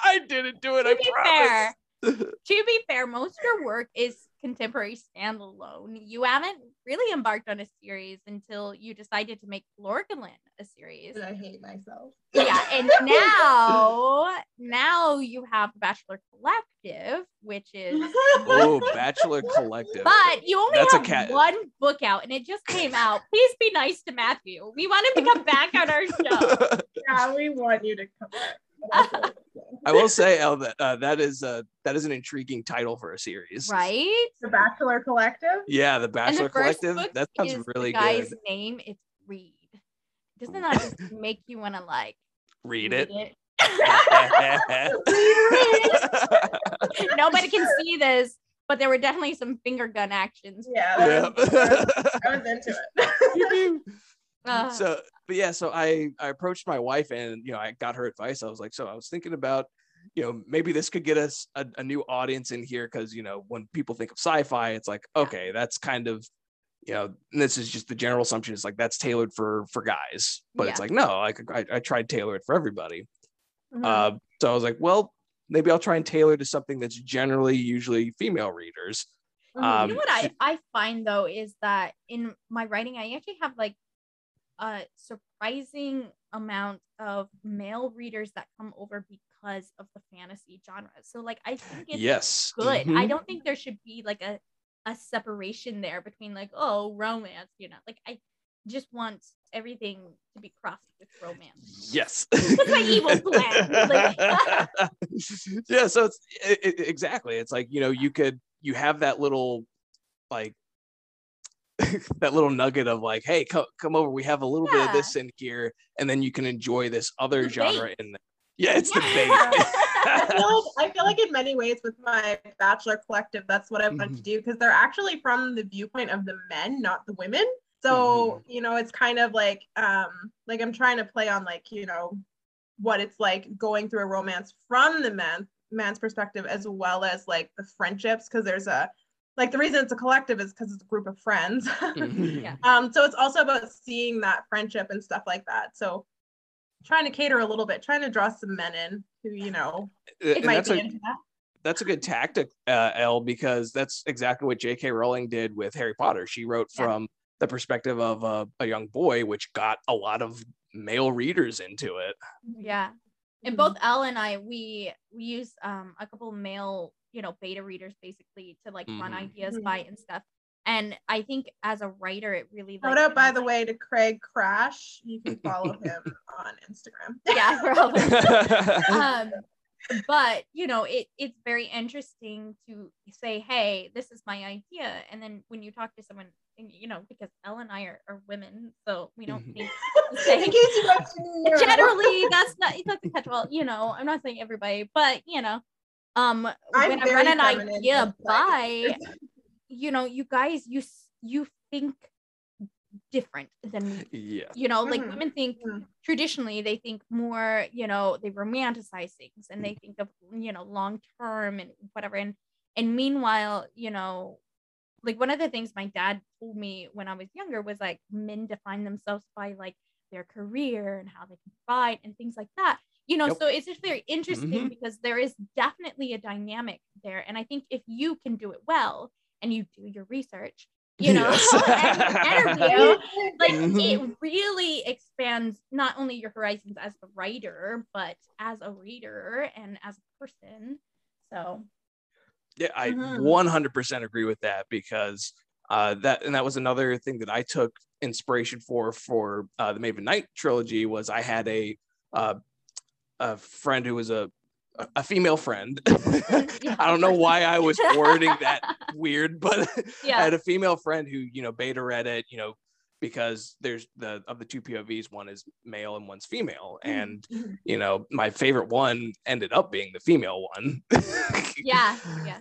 I didn't do it. to I be promise. fair, to be fair, most of your work is contemporary standalone. You haven't really embarked on a series until you decided to make Lorgelin a series. And I hate myself. Yeah, and now now you have Bachelor Collective, which is Oh, Bachelor Collective. but you only That's a have cat- one book out and it just came out. Please be nice to Matthew. We want him to come back on our show. Yeah, we want you to come back. I will say, Elle, that uh, that is uh, that is an intriguing title for a series. Right? The Bachelor Collective. Yeah, the Bachelor the first Collective. book That sounds is really the guy's good. name. It's Reed. Doesn't that just make you want to like Read it. Nobody can see this, but there were definitely some finger gun actions. Yeah, Yeah. I was into it. Uh, so but yeah so i i approached my wife and you know i got her advice. I was like so i was thinking about you know maybe this could get us a, a new audience in here because you know when people think of sci-fi it's like okay that's kind of you know this is just the general assumption it's like that's tailored for for guys but it's like no like I, I tried tailor it for everybody. Mhm. uh so i was like well maybe i'll try and tailor to something that's generally usually female readers. Um, you know what I, I find though is that in my writing, I actually have like a surprising amount of male readers that come over because of the fantasy genre. So like I think it's yes good. I Mhm. don't think there should be like a a separation there between like oh romance, you know. Like I just want everything to be crossed with romance. Yes. That's my evil plan. Like- yeah. So it's it, it- exactly. It's like you know you could you have that little like that little nugget of like, hey, come come over. We have a little bit of this in here, and then you can enjoy this other The genre bait. in there. Yeah, it's the Yeah. I feel, like, I feel like in many ways with my bachelor collective, that's what I want Mm-hmm. to do because they're actually from the viewpoint of the men, not the women. So, Mm-hmm. you know, it's kind of like um like I'm trying to play on like, you know, what it's like going through a romance from the man man's perspective as well as like the friendships because there's a like the reason it's a collective is because it's a group of friends. Mhm. Yeah. um so it's also about seeing that friendship and stuff like that. So trying to cater a little bit, trying to draw some men in who, you know, And might that's be a into that. that's a good tactic, uh, Elle, because that's exactly what J.K. Rowling did with Harry Potter. She wrote Yeah. from the perspective of a, a young boy, which got a lot of male readers into it. Yeah. And Mhm. both Elle and I, we we use um a couple male, you know, beta readers basically to like run Mhm. ideas Mhm. by and stuff. And I think as a writer, it really Shout like, out, by comes- the way, to Craig Crash. You can follow him on Instagram. Yeah, probably. um but you know it it's very interesting to say hey this is my idea and then when you talk to someone and, you know because Elle and I are, are women so we don't Mhm. think In case you guys didn't generally that's not it doesn't catch well you know i'm not saying everybody but you know um I'm when i run an idea by you know you guys you you think different than we yeah. you know like Mhm. women think Mhm. traditionally they think more you know they romanticize things and they think of you know long term and whatever and and meanwhile you know like one of the things my dad told me when i was younger was like men define themselves by like their career and how they can provide and things like that you know so it's just very interesting Mhm. because there is definitely a dynamic there and i think if you can do it well and you do your research you know Yes. and interview like Mhm. it really expands not only your horizons as a writer but as a reader and as a person so Yeah, I Mhm. 100% agree with that because uh, that and that was another thing that I took inspiration for for uh, the Maven Knight trilogy was I had a uh, a friend who was a a female friend. I don't know why I was wording that weird, but I had a female friend who you know beta read it, you know, because there's the of the two POVs, one is male and one's female, and Mhm. you know my favorite one ended up being the female one. yeah yeah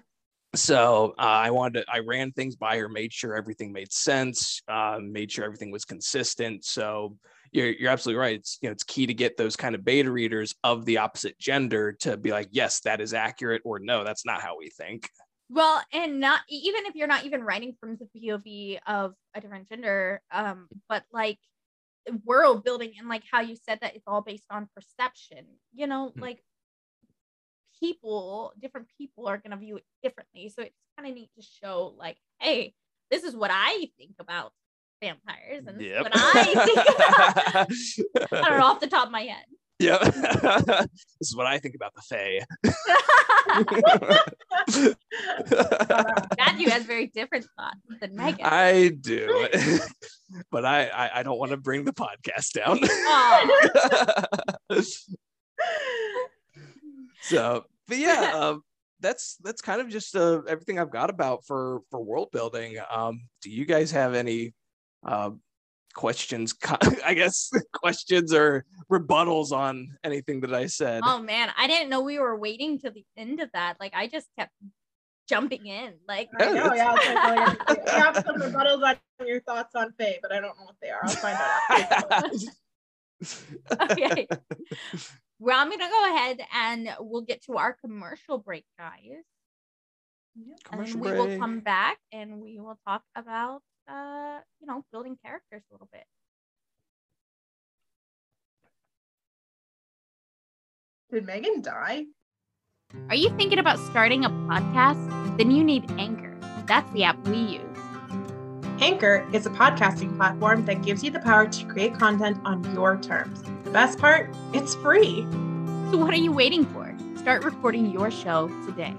so uh, I wanted to, I ran things by her, made sure everything made sense, uh, made sure everything was consistent. So you're, you're absolutely right. It's, you know, it's key to get those kind of beta readers of the opposite gender to be like, yes, that is accurate, or no, that's not how we think. Well, and not even if you're not even writing from the POV of a different gender, um, but like world building and like how you said that it's all based on perception, you know, Hmm. like people, different people are gonna view it differently. So it's kind of neat to show like, hey, this is what I think about vampires, and is what I think about. I don't know off the top of my head. Yep. this is what I think about the Fae. Matthew has very different thoughts than Megan. I do, but I, I I don't want to bring the podcast down. So, but yeah, um, that's that's kind of just uh, everything I've got about for for world building. Um, do you guys have any uh, questions? I guess questions or rebuttals on anything that I said. Oh man, I didn't know we were waiting to the end of that. Like I just kept jumping in. Like I know, yeah. It's like, well, you- I have some rebuttals on your thoughts on Fae, but I don't know what they are. I'll find out. okay. well, I'm gonna go ahead and we'll get to our commercial break, guys. Commercial and we will come back and we will talk about uh, you know, building characters a little bit. Did Megan die? Are you thinking about starting a podcast? Then you need Anchor. That's the app we use. Anchor is a podcasting platform that gives you the power to create content on your terms. The best part, it's free. So what are you waiting for? Start recording your show today.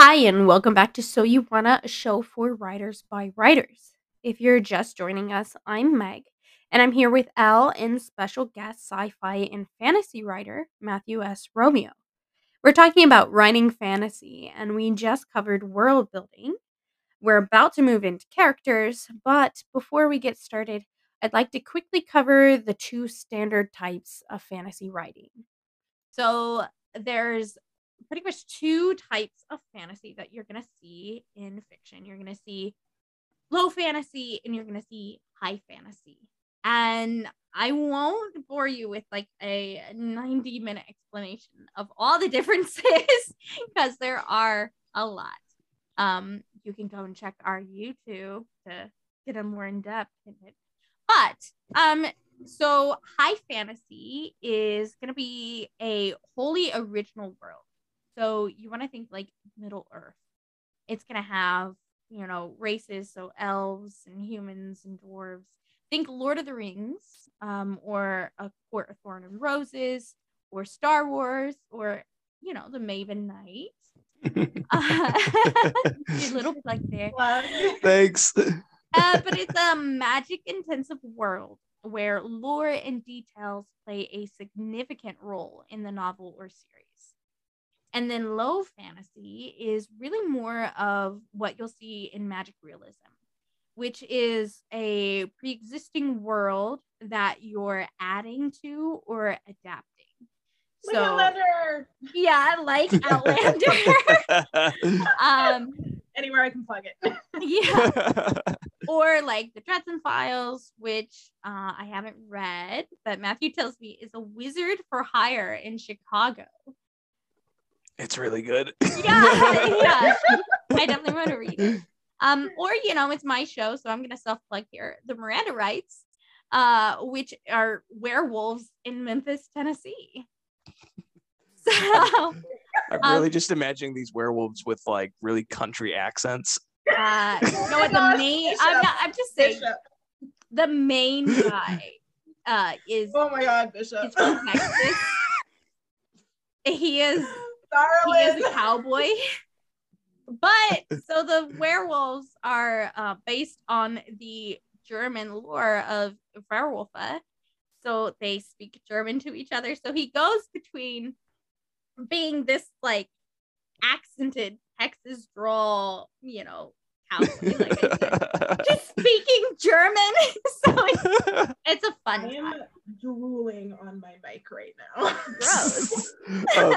Hi, and welcome back to So You Wanna, a show for writers by writers. If you're just joining us, I'm Meg, and I'm here with Elle and special guest sci fi and fantasy writer Matthew S. Romeo. We're talking about writing fantasy, and we just covered world building. We're about to move into characters, but before we get started, I'd like to quickly cover the two standard types of fantasy writing. So, there's pretty much two types of fantasy that you're going to see in fiction. You're going to see low fantasy and you're going to see high fantasy. And I won't bore you with like a 90 minute explanation of all the differences because there are a lot. Um, you can go and check our YouTube to get a more in depth. But um, so high fantasy is going to be a wholly original world. So you want to think like Middle Earth. It's going to have, you know, races, so elves and humans and dwarves. Think Lord of the Rings, um, or A Court of Thorn and Roses, or Star Wars, or, you know, The Maven Knight. Uh, your little plug there. Thanks. Uh, but it's a magic intensive world where lore and details play a significant role in the novel or series. And then low fantasy is really more of what you'll see in magic realism, which is a pre existing world that you're adding to or adapting. Like So, Outlander. yeah, like Outlander. um, Anywhere I can plug it. yeah. or like the Dresden Files, which uh, I haven't read, but Matthew tells me is a wizard for hire in Chicago. It's really good. Yeah, yeah. I definitely want to read it. Um, or you know, it's my show, so I'm gonna self plug here. The Miranda Rights, uh, which are werewolves in Memphis, Tennessee. So I'm Um, really just imagining these werewolves with like really country accents. uh, you know what the Gosh, main? I'm not. I'm just saying Bishop. the main guy uh is Oh my God, Bishop. He's from Texas. he is he is a cowboy. But so the werewolves are uh, based on the German lore of werewolf. So they speak German to each other. So he goes between being this like accented Texas drawl, you know, cowboy, like said. Just speaking German. so it's, it's a I fun am time. drooling on my mic right now. Gross. Uh,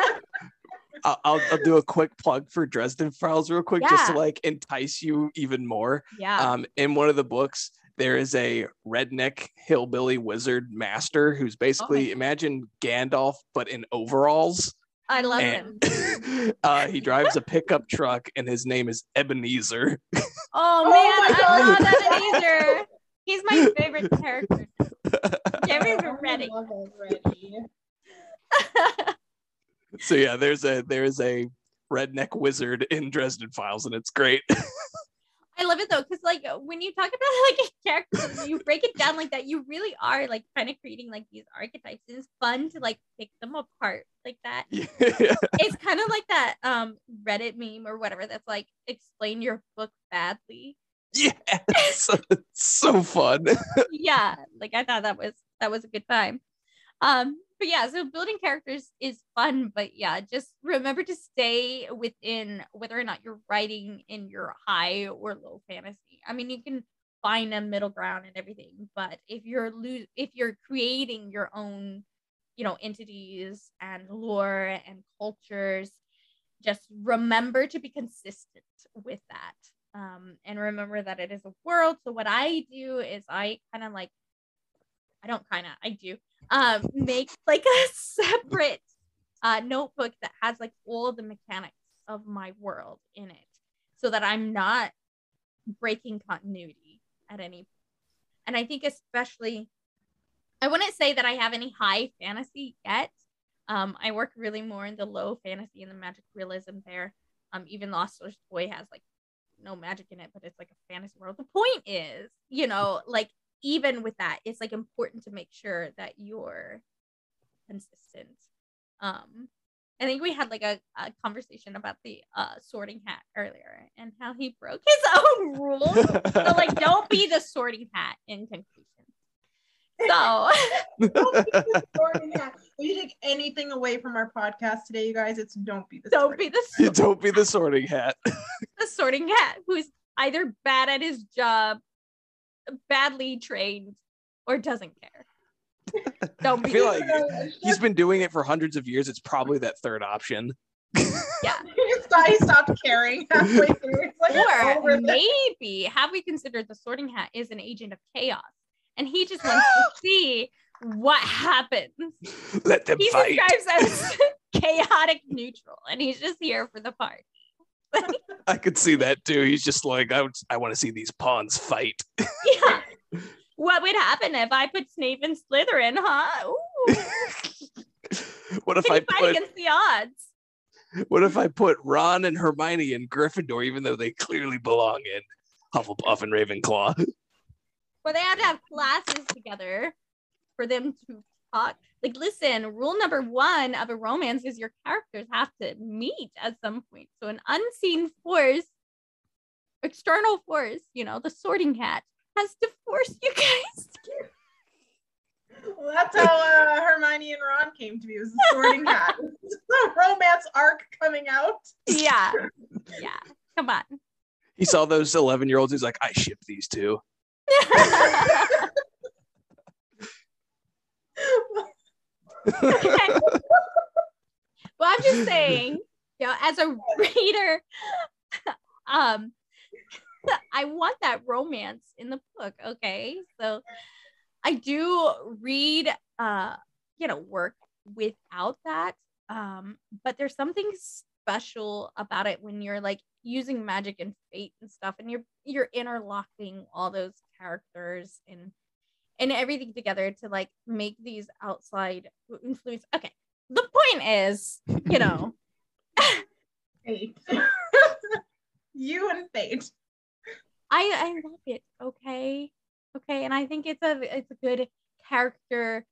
I'll, I'll, I'll do a quick plug for Dresden Files real quick, just to like entice you even more. Yeah. Um, in one of the books, there is a redneck hillbilly wizard master who's basically my- imagine Gandalf but in overalls. I love him. Uh, he drives a pickup truck, and his name is Ebenezer. Oh, Oh man, my I God. love Ebenezer. He's my favorite character. Very Oh, ready. So yeah, there's a there's a redneck wizard in Dresden Files, and it's great. I love it though, because like when you talk about like a character, you break it down like that, you really are like kind of creating like these archetypes. It's fun to like pick them apart like that. yeah. It's kind of like that um Reddit meme or whatever that's like explain your book badly. Yeah, it's so, it's so fun. yeah, like I thought that was that was a good time. Um, but yeah, so building characters is fun, but yeah, just remember to stay within whether or not you're writing in your high or low fantasy. I mean, you can find a middle ground and everything, but if you're lo- if you're creating your own, you know, entities and lore and cultures, just remember to be consistent with that. Um, and remember that it is a world. So what I do is I kind of like I don't kind of, I do um, make like a separate uh, notebook that has like all the mechanics of my world in it so that I'm not breaking continuity at any And I think, especially, I wouldn't say that I have any high fantasy yet. Um, I work really more in the low fantasy and the magic realism there. Um, even Lost Source Boy has like no magic in it, but it's like a fantasy world. The point is, you know, like even with that, it's like important to make sure that you're consistent. Um, I think we had like a, a conversation about the uh, sorting hat earlier and how he broke his own rules. so like, don't be the sorting hat in conclusion. So don't be the Sorting hat. If you take anything away from our podcast today, you guys, it's don't be the don't be the You don't be the sorting hat. the sorting hat who's either bad at his job, badly trained, or doesn't care. Don't I be feel like he's been doing it for hundreds of years. It's probably that third option. yeah. he stopped, he stopped caring halfway through. It's like Or over this. maybe have we considered the sorting hat is an agent of chaos and he just wants to see what happens. Let them He fight. describes as chaotic neutral and he's just here for the part. I could see that too. He's just like, I, would, I want to see these pawns fight. Yeah. What would happen if I put Snape and Slytherin, huh? What if Can I fight put against the odds? what if I put Ron and Hermione in Gryffindor, even though they clearly belong in Hufflepuff and Ravenclaw? Well, they have to have classes together for them to talk. Like, listen, rule number one of a romance is your characters have to meet at some point. So, an unseen force, external force, you know, the sorting hat, has to force you guys. Well, that's how uh, Hermione and Ron came to be. It was the sorting hat. The romance arc coming out. yeah. Yeah. Come on. He saw those 11 year olds. He's like, I ship these two. well, I'm just saying, you know, as a reader, um, I want that romance in the book. Okay, so I do read, uh, you know, work without that. Um, but there's something special about it when you're like using magic and fate and stuff, and you're you're interlocking all those characters and and everything together to like make these outside influence. Okay, the point is, you know, Fate. you and fate. I I love it. Okay, okay, and I think it's a it's a good character.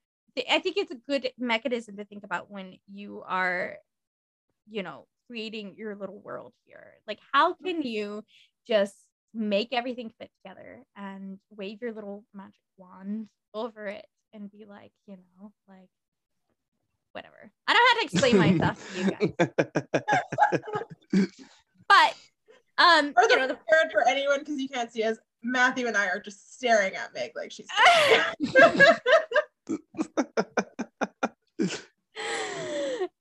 I think it's a good mechanism to think about when you are, you know, creating your little world here. Like, how can you just make everything fit together and wave your little magic wand over it and be like, you know, like whatever. I don't have to explain myself to you guys. but Um, For you know, the record, for anyone because you can't see us, Matthew and I are just staring at Meg like she's.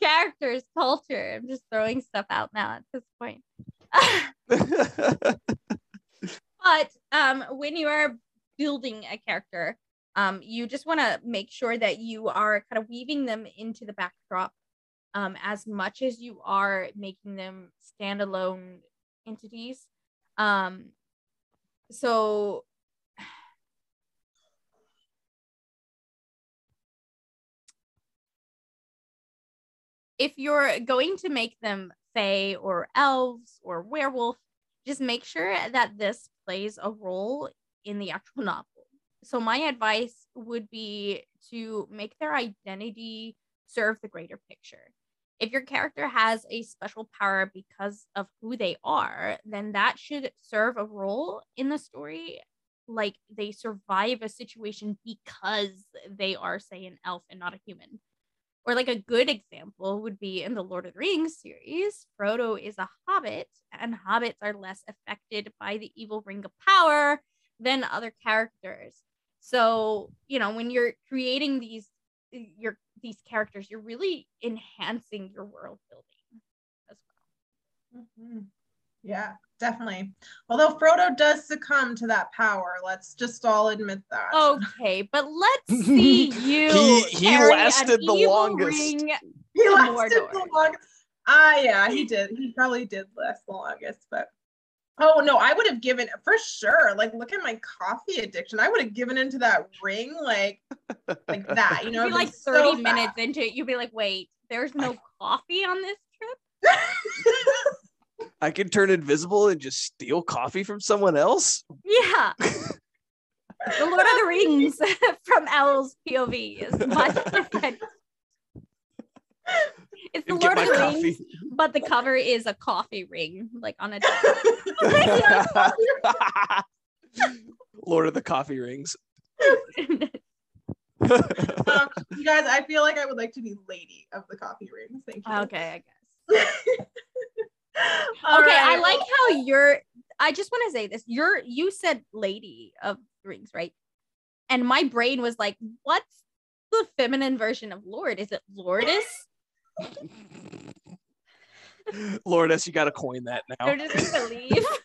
characters, culture. I'm just throwing stuff out now at this point. But um, when you are building a character, um, you just want to make sure that you are kind of weaving them into the backdrop um, as much as you are making them standalone entities. Um, so if you're going to make them fae or elves or werewolf, just make sure that this plays a role in the actual novel. So my advice would be to make their identity serve the greater picture. If your character has a special power because of who they are, then that should serve a role in the story. Like they survive a situation because they are, say, an elf and not a human. Or like a good example would be in the Lord of the Rings series, Frodo is a hobbit, and hobbits are less affected by the evil ring of power than other characters. So, you know, when you're creating these your these characters, you're really enhancing your world building as well. Mhm. Yeah, definitely. Although Frodo does succumb to that power, let's just all admit that. Okay, but let's see you. He- he carry an lasted the evil longest. ring. he lasted Mordor. the longest. Ah, yeah, he did. He probably did last the longest, but oh no, I would have given for sure. Like, look at my coffee addiction. I would have given into that ring like like that. You know, You'd be like been so 30 minutes fast. into it, you'd be like, wait, there's no coffee on this trip? I can turn invisible and just steal coffee from someone else. Yeah. the Lord of the Rings from Elle's POV is much different. It's the Lord of the coffee. Rings, but the cover is a coffee ring, like on a Lord of the Coffee Rings. um, you guys, I feel like I would like to be lady of the coffee rings. Thank you. okay, I guess. All okay, I like how you're. I just want to say this. You're you said lady of rings, right? And my brain was like, what's the feminine version of lord? Is it lordess? lordess, you gotta coin that now. They're just gonna leave.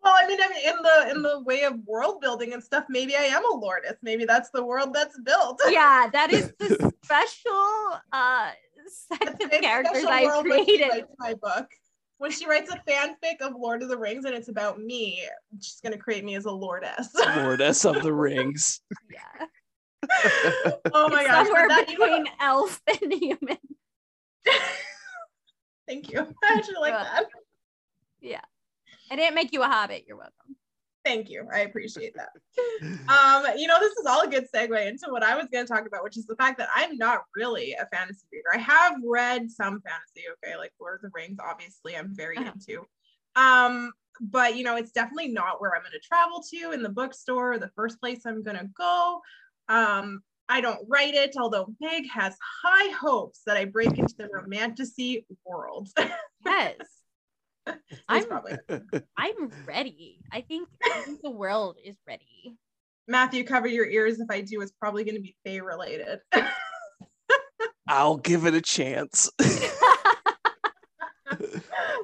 Well, I mean, I mean, in the in the way of world building and stuff, maybe I am a lordess. Maybe that's the world that's built. yeah, that is the special uh set That's of characters special I've world when she created. my book. When she writes a fanfic of Lord of the Rings and it's about me, she's gonna create me as a lordess. lordess of the Rings. Yeah. oh my It's gosh! somewhere but that- you between elf and human. Thank you. I actually like that. Yeah. I didn't make you a hobbit. You're welcome. Thank you. I appreciate that. Um, you know, this is all a good segue into what I was going to talk about, which is the fact that I'm not really a fantasy reader. I have read some fantasy, okay, like Lord of the Rings, obviously, I'm very Uh-huh. into. Um, but you know, it's definitely not where I'm going to travel to in the bookstore, or the first place I'm going to go. Um, I don't write it, although Meg has high hopes that I break into the romantasy world. Yes. That's I'm- probably I'm ready. I think, I think the world is ready. Matthew, cover your ears. If I do, it's probably going to be Fae related. I'll give it a chance.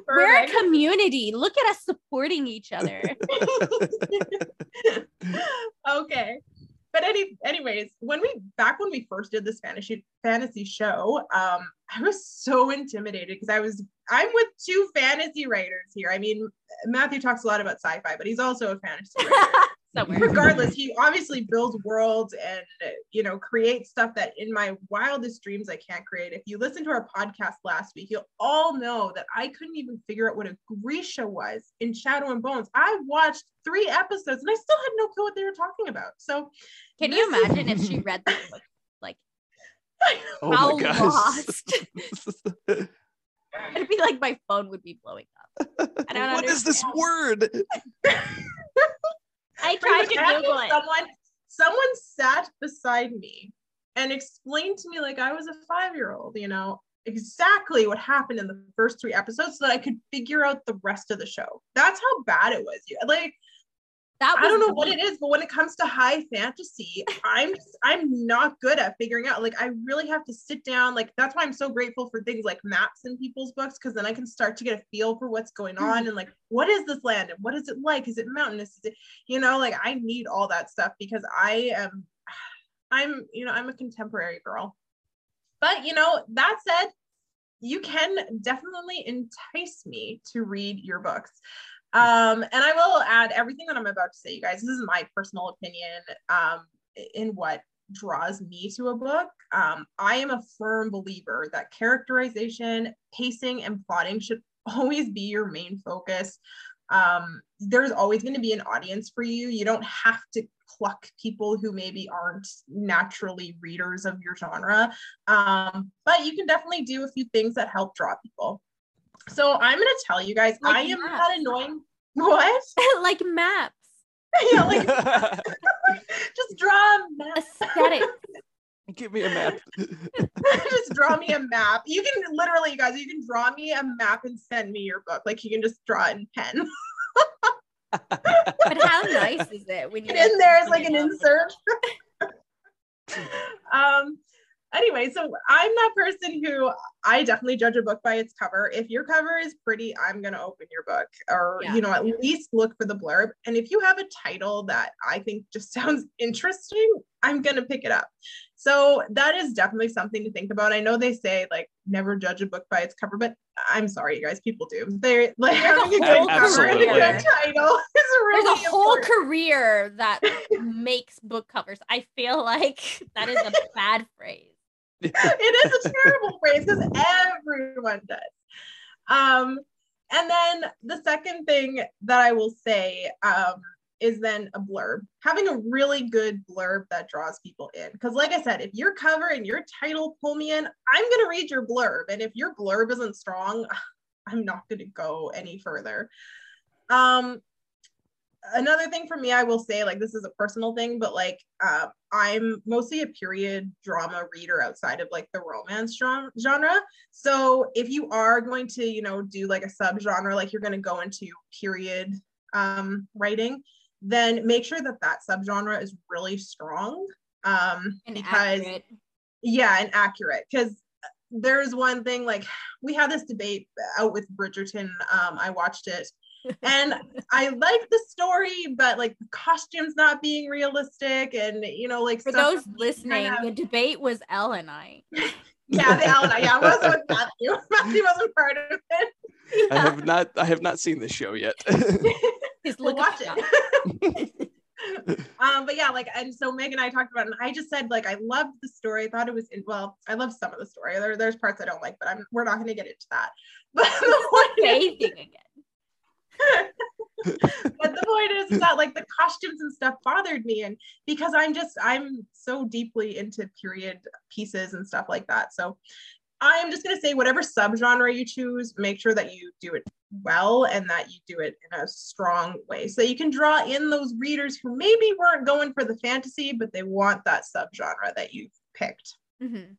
We're a community. Look at us supporting each other. okay. But any anyways, when we back when we first did this fantasy fantasy show, um, I was so intimidated because I was I'm with two fantasy writers here. I mean, Matthew talks a lot about sci-fi, but he's also a fantasy writer. Somewhere. regardless he obviously builds worlds and you know creates stuff that in my wildest dreams i can't create if you listen to our podcast last week you'll all know that i couldn't even figure out what a grisha was in shadow and bones i watched three episodes and i still had no clue what they were talking about so Can you this is- imagine if she read the book? Like, oh How my lost. it'd be like my phone would be blowing up. I don't what is this word? I tried to Imagine Google it. someone someone sat beside me and explained to me like i was a five year old you know exactly what happened in the first three episodes so that I could figure out the rest of the show. That's how bad it was. You like That I don't know what it is, but when it comes to high fantasy, I'm just, I'm not good at figuring out. Like I really have to sit down. Like that's why I'm so grateful for things like maps in people's books because then I can start to get a feel for what's going hmm. on and like what is this land and what is it like? Is it mountainous? Is it you know like I need all that stuff because I am I'm you know I'm a contemporary girl. But you know that said, you can definitely entice me to read your books. Um, and I will add everything that I'm about to say, you guys. This is my personal opinion um, in what draws me to a book. Um, I am a firm believer that characterization, pacing, and plotting should always be your main focus. Um, there's always going to be an audience for you. You don't have to pluck people who maybe aren't naturally readers of your genre, um, but you can definitely do a few things that help draw people. So I'm going to tell you guys, Like I am maps. that annoying. What? like maps, yeah, like just draw a map. aesthetics. Give me a map. just draw me a map. You can literally, you guys, you can draw me a map and send me your book. Like you can just draw it in pen. But how nice is it when you And in there is like an insert. um. Anyway, so I'm that person who I definitely judge a book by its cover. If your cover is pretty, I'm gonna open your book, or Yeah. you know, at least look for the blurb. And if you have a title that I think just sounds interesting, I'm gonna pick it up. So that is definitely something to think about. I know they say like never judge a book by its cover, but I'm sorry, you guys, people do. They're like There's a having a good cover and a good title is really There's a whole important. career that makes book covers. I feel like that is a bad phrase. It is a terrible phrase because everyone does. Um, and then the second thing that I will say um, is then a blurb. Having a really good blurb that draws people in. Because, like I said, if your cover and your title pull me in, I'm going to read your blurb. And if your blurb isn't strong, I'm not going to go any further. Um, another thing for me, I will say, like, this is a personal thing, but like, uh, I'm mostly a period drama reader outside of like the romance gen- genre. So if you are going to, you know, do like a subgenre, like you're going to go into period um, writing, then make sure that that subgenre is really strong. Um, And because accurate. yeah, and accurate. Because there's one thing like we had this debate out with Bridgerton. Um, I watched it and I like the story, but like the costumes not being realistic, and you know, like For stuff- those listening, of- the debate was Elle and I. yeah, the Elena, yeah, I wasn't with Matthew. Matthew wasn't part of it. I have not I have not seen the show yet. His We'll look of watch it. um, but yeah, like, and so Meg and I talked about it, and I just said, like, I loved the story. I thought it was, well, I love some of the story. There, there's parts I don't like, but I'm, we're not going to get into that. But the point is, thing again. but the point is, is that like the costumes and stuff bothered me, and because I'm just, I'm so deeply into period pieces and stuff like that. So I'm just going to say, whatever subgenre you choose, make sure that you do it well and that you do it in a strong way. So you can draw in those readers who maybe weren't going for the fantasy, but they want that subgenre that you've picked. Mhm.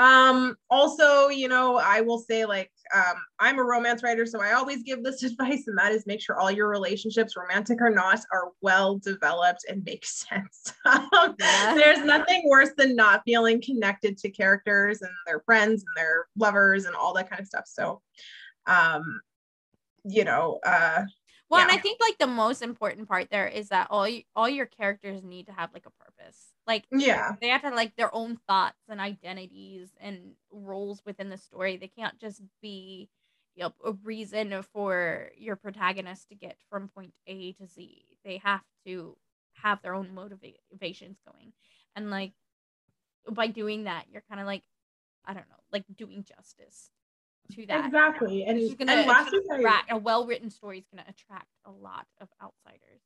Um, also, you know, I will say like um, I'm a romance writer, so I always give this advice, and that is make sure all your relationships, romantic or not, are well developed and make sense. Um, Yeah. There's nothing worse than not feeling connected to characters and their friends and their lovers and all that kind of stuff. So, um, you know, uh, Well, and I think like the most important part there is that all you, all your characters need to have like a purpose. Like yeah, they have to like their own thoughts and identities and roles within the story. They can't just be you know, a reason for your protagonist to get from point A to Z. They have to have their own motivations going. And like by doing that, you're kind of like I don't know, like doing justice to that. exactly. And, It's gonna and last attract a well-written story is going to attract a lot of outsiders.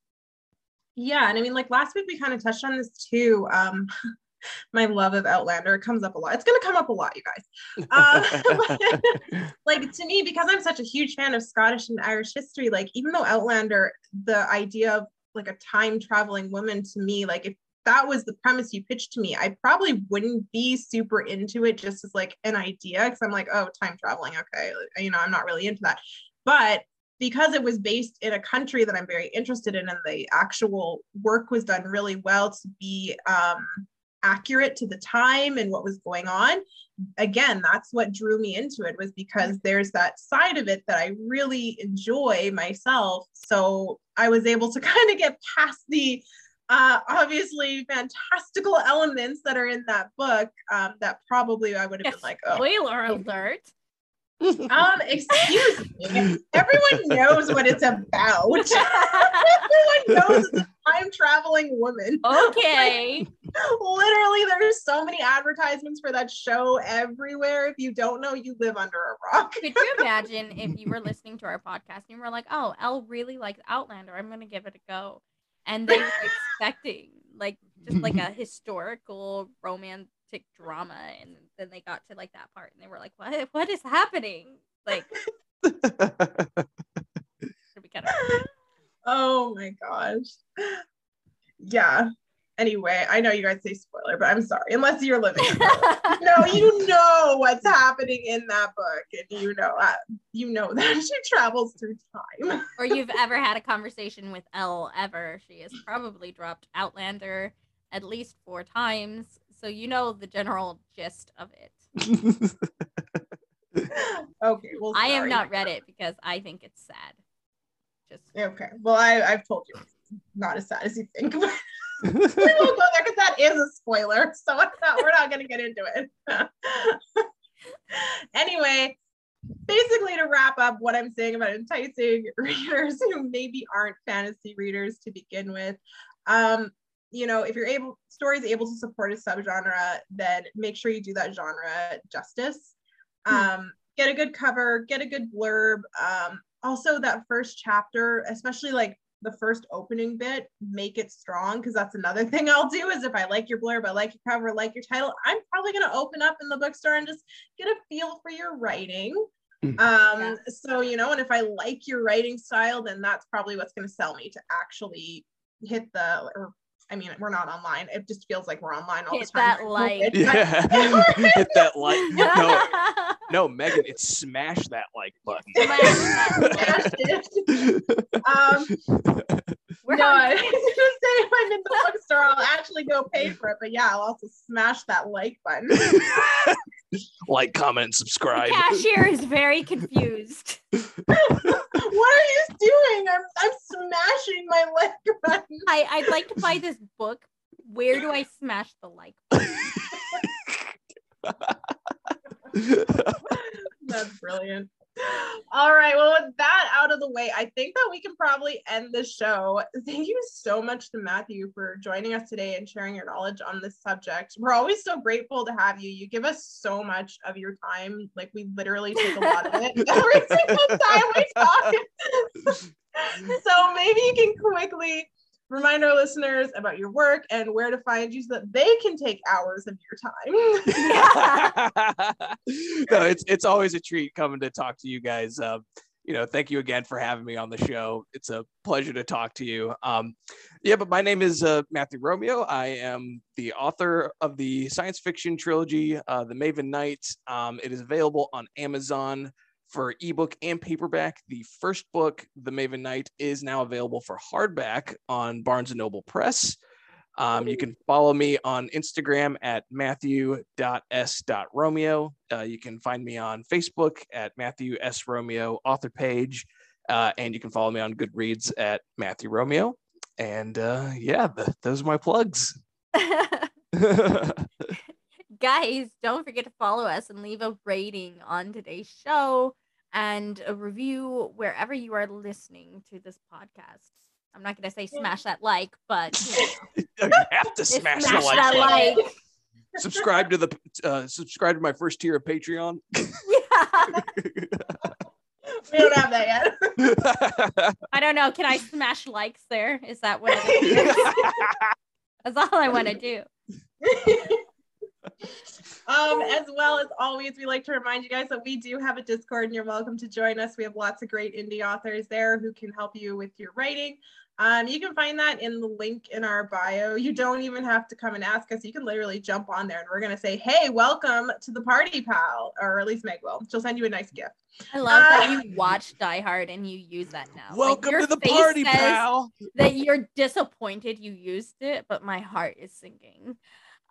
Yeah, and I mean, like last week we kind of touched on this too. Um, my love of Outlander comes up a lot. It's gonna come up a lot, you guys. Uh, like to me, because I'm such a huge fan of Scottish and Irish history, like even though Outlander, the idea of like a time traveling woman to me, like if that was the premise you pitched to me, I probably wouldn't be super into it just as like an idea because I'm like, oh, time traveling, okay, you know, I'm not really into that. But because it was based in a country that I'm very interested in, and the actual work was done really well to be um, accurate to the time and what was going on. Again, that's what drew me into it was because there's that side of it that I really enjoy myself. So I was able to kind of get past the uh, obviously fantastical elements that are in that book um, that probably I would have been like, oh. Spoiler alert. Um, excuse me. Everyone knows what it's about. Everyone knows it's a time traveling woman. Okay. Literally, there's so many advertisements for that show everywhere. If you don't know, you live under a rock. Could you imagine if you were listening to our podcast and you were like, oh, Elle really likes Outlander. I'm going to give it a go. And they were expecting like just like a historical romantic drama. And then they got to like that part and they were like, what, what is happening? Like, it'd be kind of Oh my gosh. Yeah. Anyway, I know you guys say spoiler, but I'm sorry. Unless you're living, no, you know what's happening in that book, and you know uh, you know that she travels through time. or you've ever had a conversation with Elle ever. She has probably dropped Outlander at least four times. So you know the general gist of it. okay, well, I have not read it because I think it's sad. Just Okay, well, I I've told you it's not as sad as you think. But we won't go there because that is a spoiler, so it's not, we're not going to get into it. anyway, basically to wrap up what I'm saying about enticing readers who maybe aren't fantasy readers to begin with, um, you know, if you're able, stories able to support a subgenre, then make sure you do that genre justice. Um, get a good cover, get a good blurb. Um, also, that first chapter, especially like the first opening bit, make it strong because that's another thing I'll do is if I like your blurb, I like your cover, like your title, I'm probably going to open up in the bookstore and just get a feel for your writing. Mhm. Um, Yeah. so you know, and if I like your writing style, then that's probably what's going to sell me to actually hit the or I mean, we're not online. It just feels like we're online all Hit the time. that during like. COVID, but- yeah. Hit that like. No, no, Megan, it's smash that like button. Smash it. um, We're no, on- I was gonna say if I'm in the bookstore, I'll actually go pay for it. But yeah, I'll also smash that like button. like, comment, and subscribe. cashier is very confused. what are you doing? I'm I'm smashing my like button. I, I'd like to buy this book. Where do I smash the like? button? That's brilliant. All right. Well, with that out of the way, I think that we can probably end the show. Thank you so much to Matthew for joining us today and sharing your knowledge on this subject. We're always so grateful to have you. You give us so much of your time. Like, we literally take a lot of it every single time we talk. so, maybe you can quickly remind our listeners about your work and where to find you so that they can take hours of your time. no, it's it's always a treat coming to talk to you guys. Um, you know, thank you again for having me on the show. It's a pleasure to talk to you. Um, yeah, but my name is uh, Matthew Romeo. I am the author of the science fiction trilogy, uh, The Maven Knight. Um, it is available on Amazon for ebook and paperback. The first book, The Maven Knight, is now available for hardback on Barnes and Noble Press. Um, you can follow me on Instagram at matthew.s.romeo. Uh, you can find me on Facebook at Matthew S. Romeo author page. Uh, and you can follow me on Goodreads at Matthew Romeo. And uh, yeah, th- those are my plugs. Guys, don't forget to follow us and leave a rating on today's show and a review wherever you are listening to this podcast. I'm not going to say smash that like, but you know, you have to smash, smash the like that button. like. Subscribe to the uh, subscribe to my first tier of Patreon. Yeah. we don't have that yet. I don't know. Can I smash likes there? Is that what it is? That's all I want to do. Um, as well as always, we like to remind you guys that we do have a Discord and you're welcome to join us. We have lots of great indie authors there who can help you with your writing. Um, you can find that in the link in our bio. You don't even have to come and ask us. You can literally jump on there and we're going to say, hey, welcome to the party, pal. Or at least Meg will. She'll send you a nice gift. I love that Uh, you watch Die Hard and you use that now. Welcome your to the party, says pal. That you're disappointed you used it, but my heart is sinking.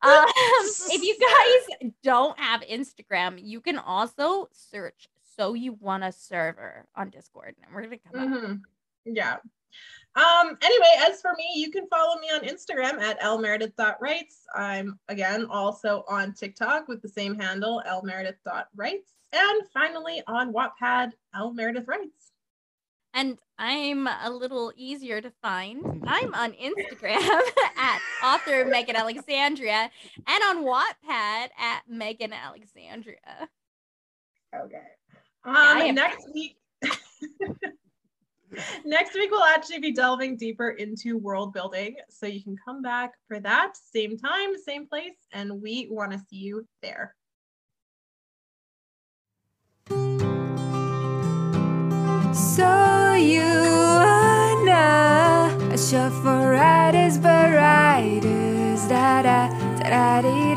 Um, if you guys don't have Instagram, you can also search "So You Wanna Server" on Discord, and we're gonna come up. Mhm. Yeah. Um, anyway, as for me, you can follow me on Instagram at lmeredith.writes. I'm again also on TikTok with the same handle, lmeredith.writes. And finally on Wattpad, lmeredithwrites. And I'm a little easier to find. I'm on Instagram at author Megan Alexandria and on Wattpad at Megan Alexandria. Okay. Um, am- next week. next week we'll actually be delving deeper into world building. So you can come back for that same time, same place, and we want to see you there. So show for writers but writers da da da da dee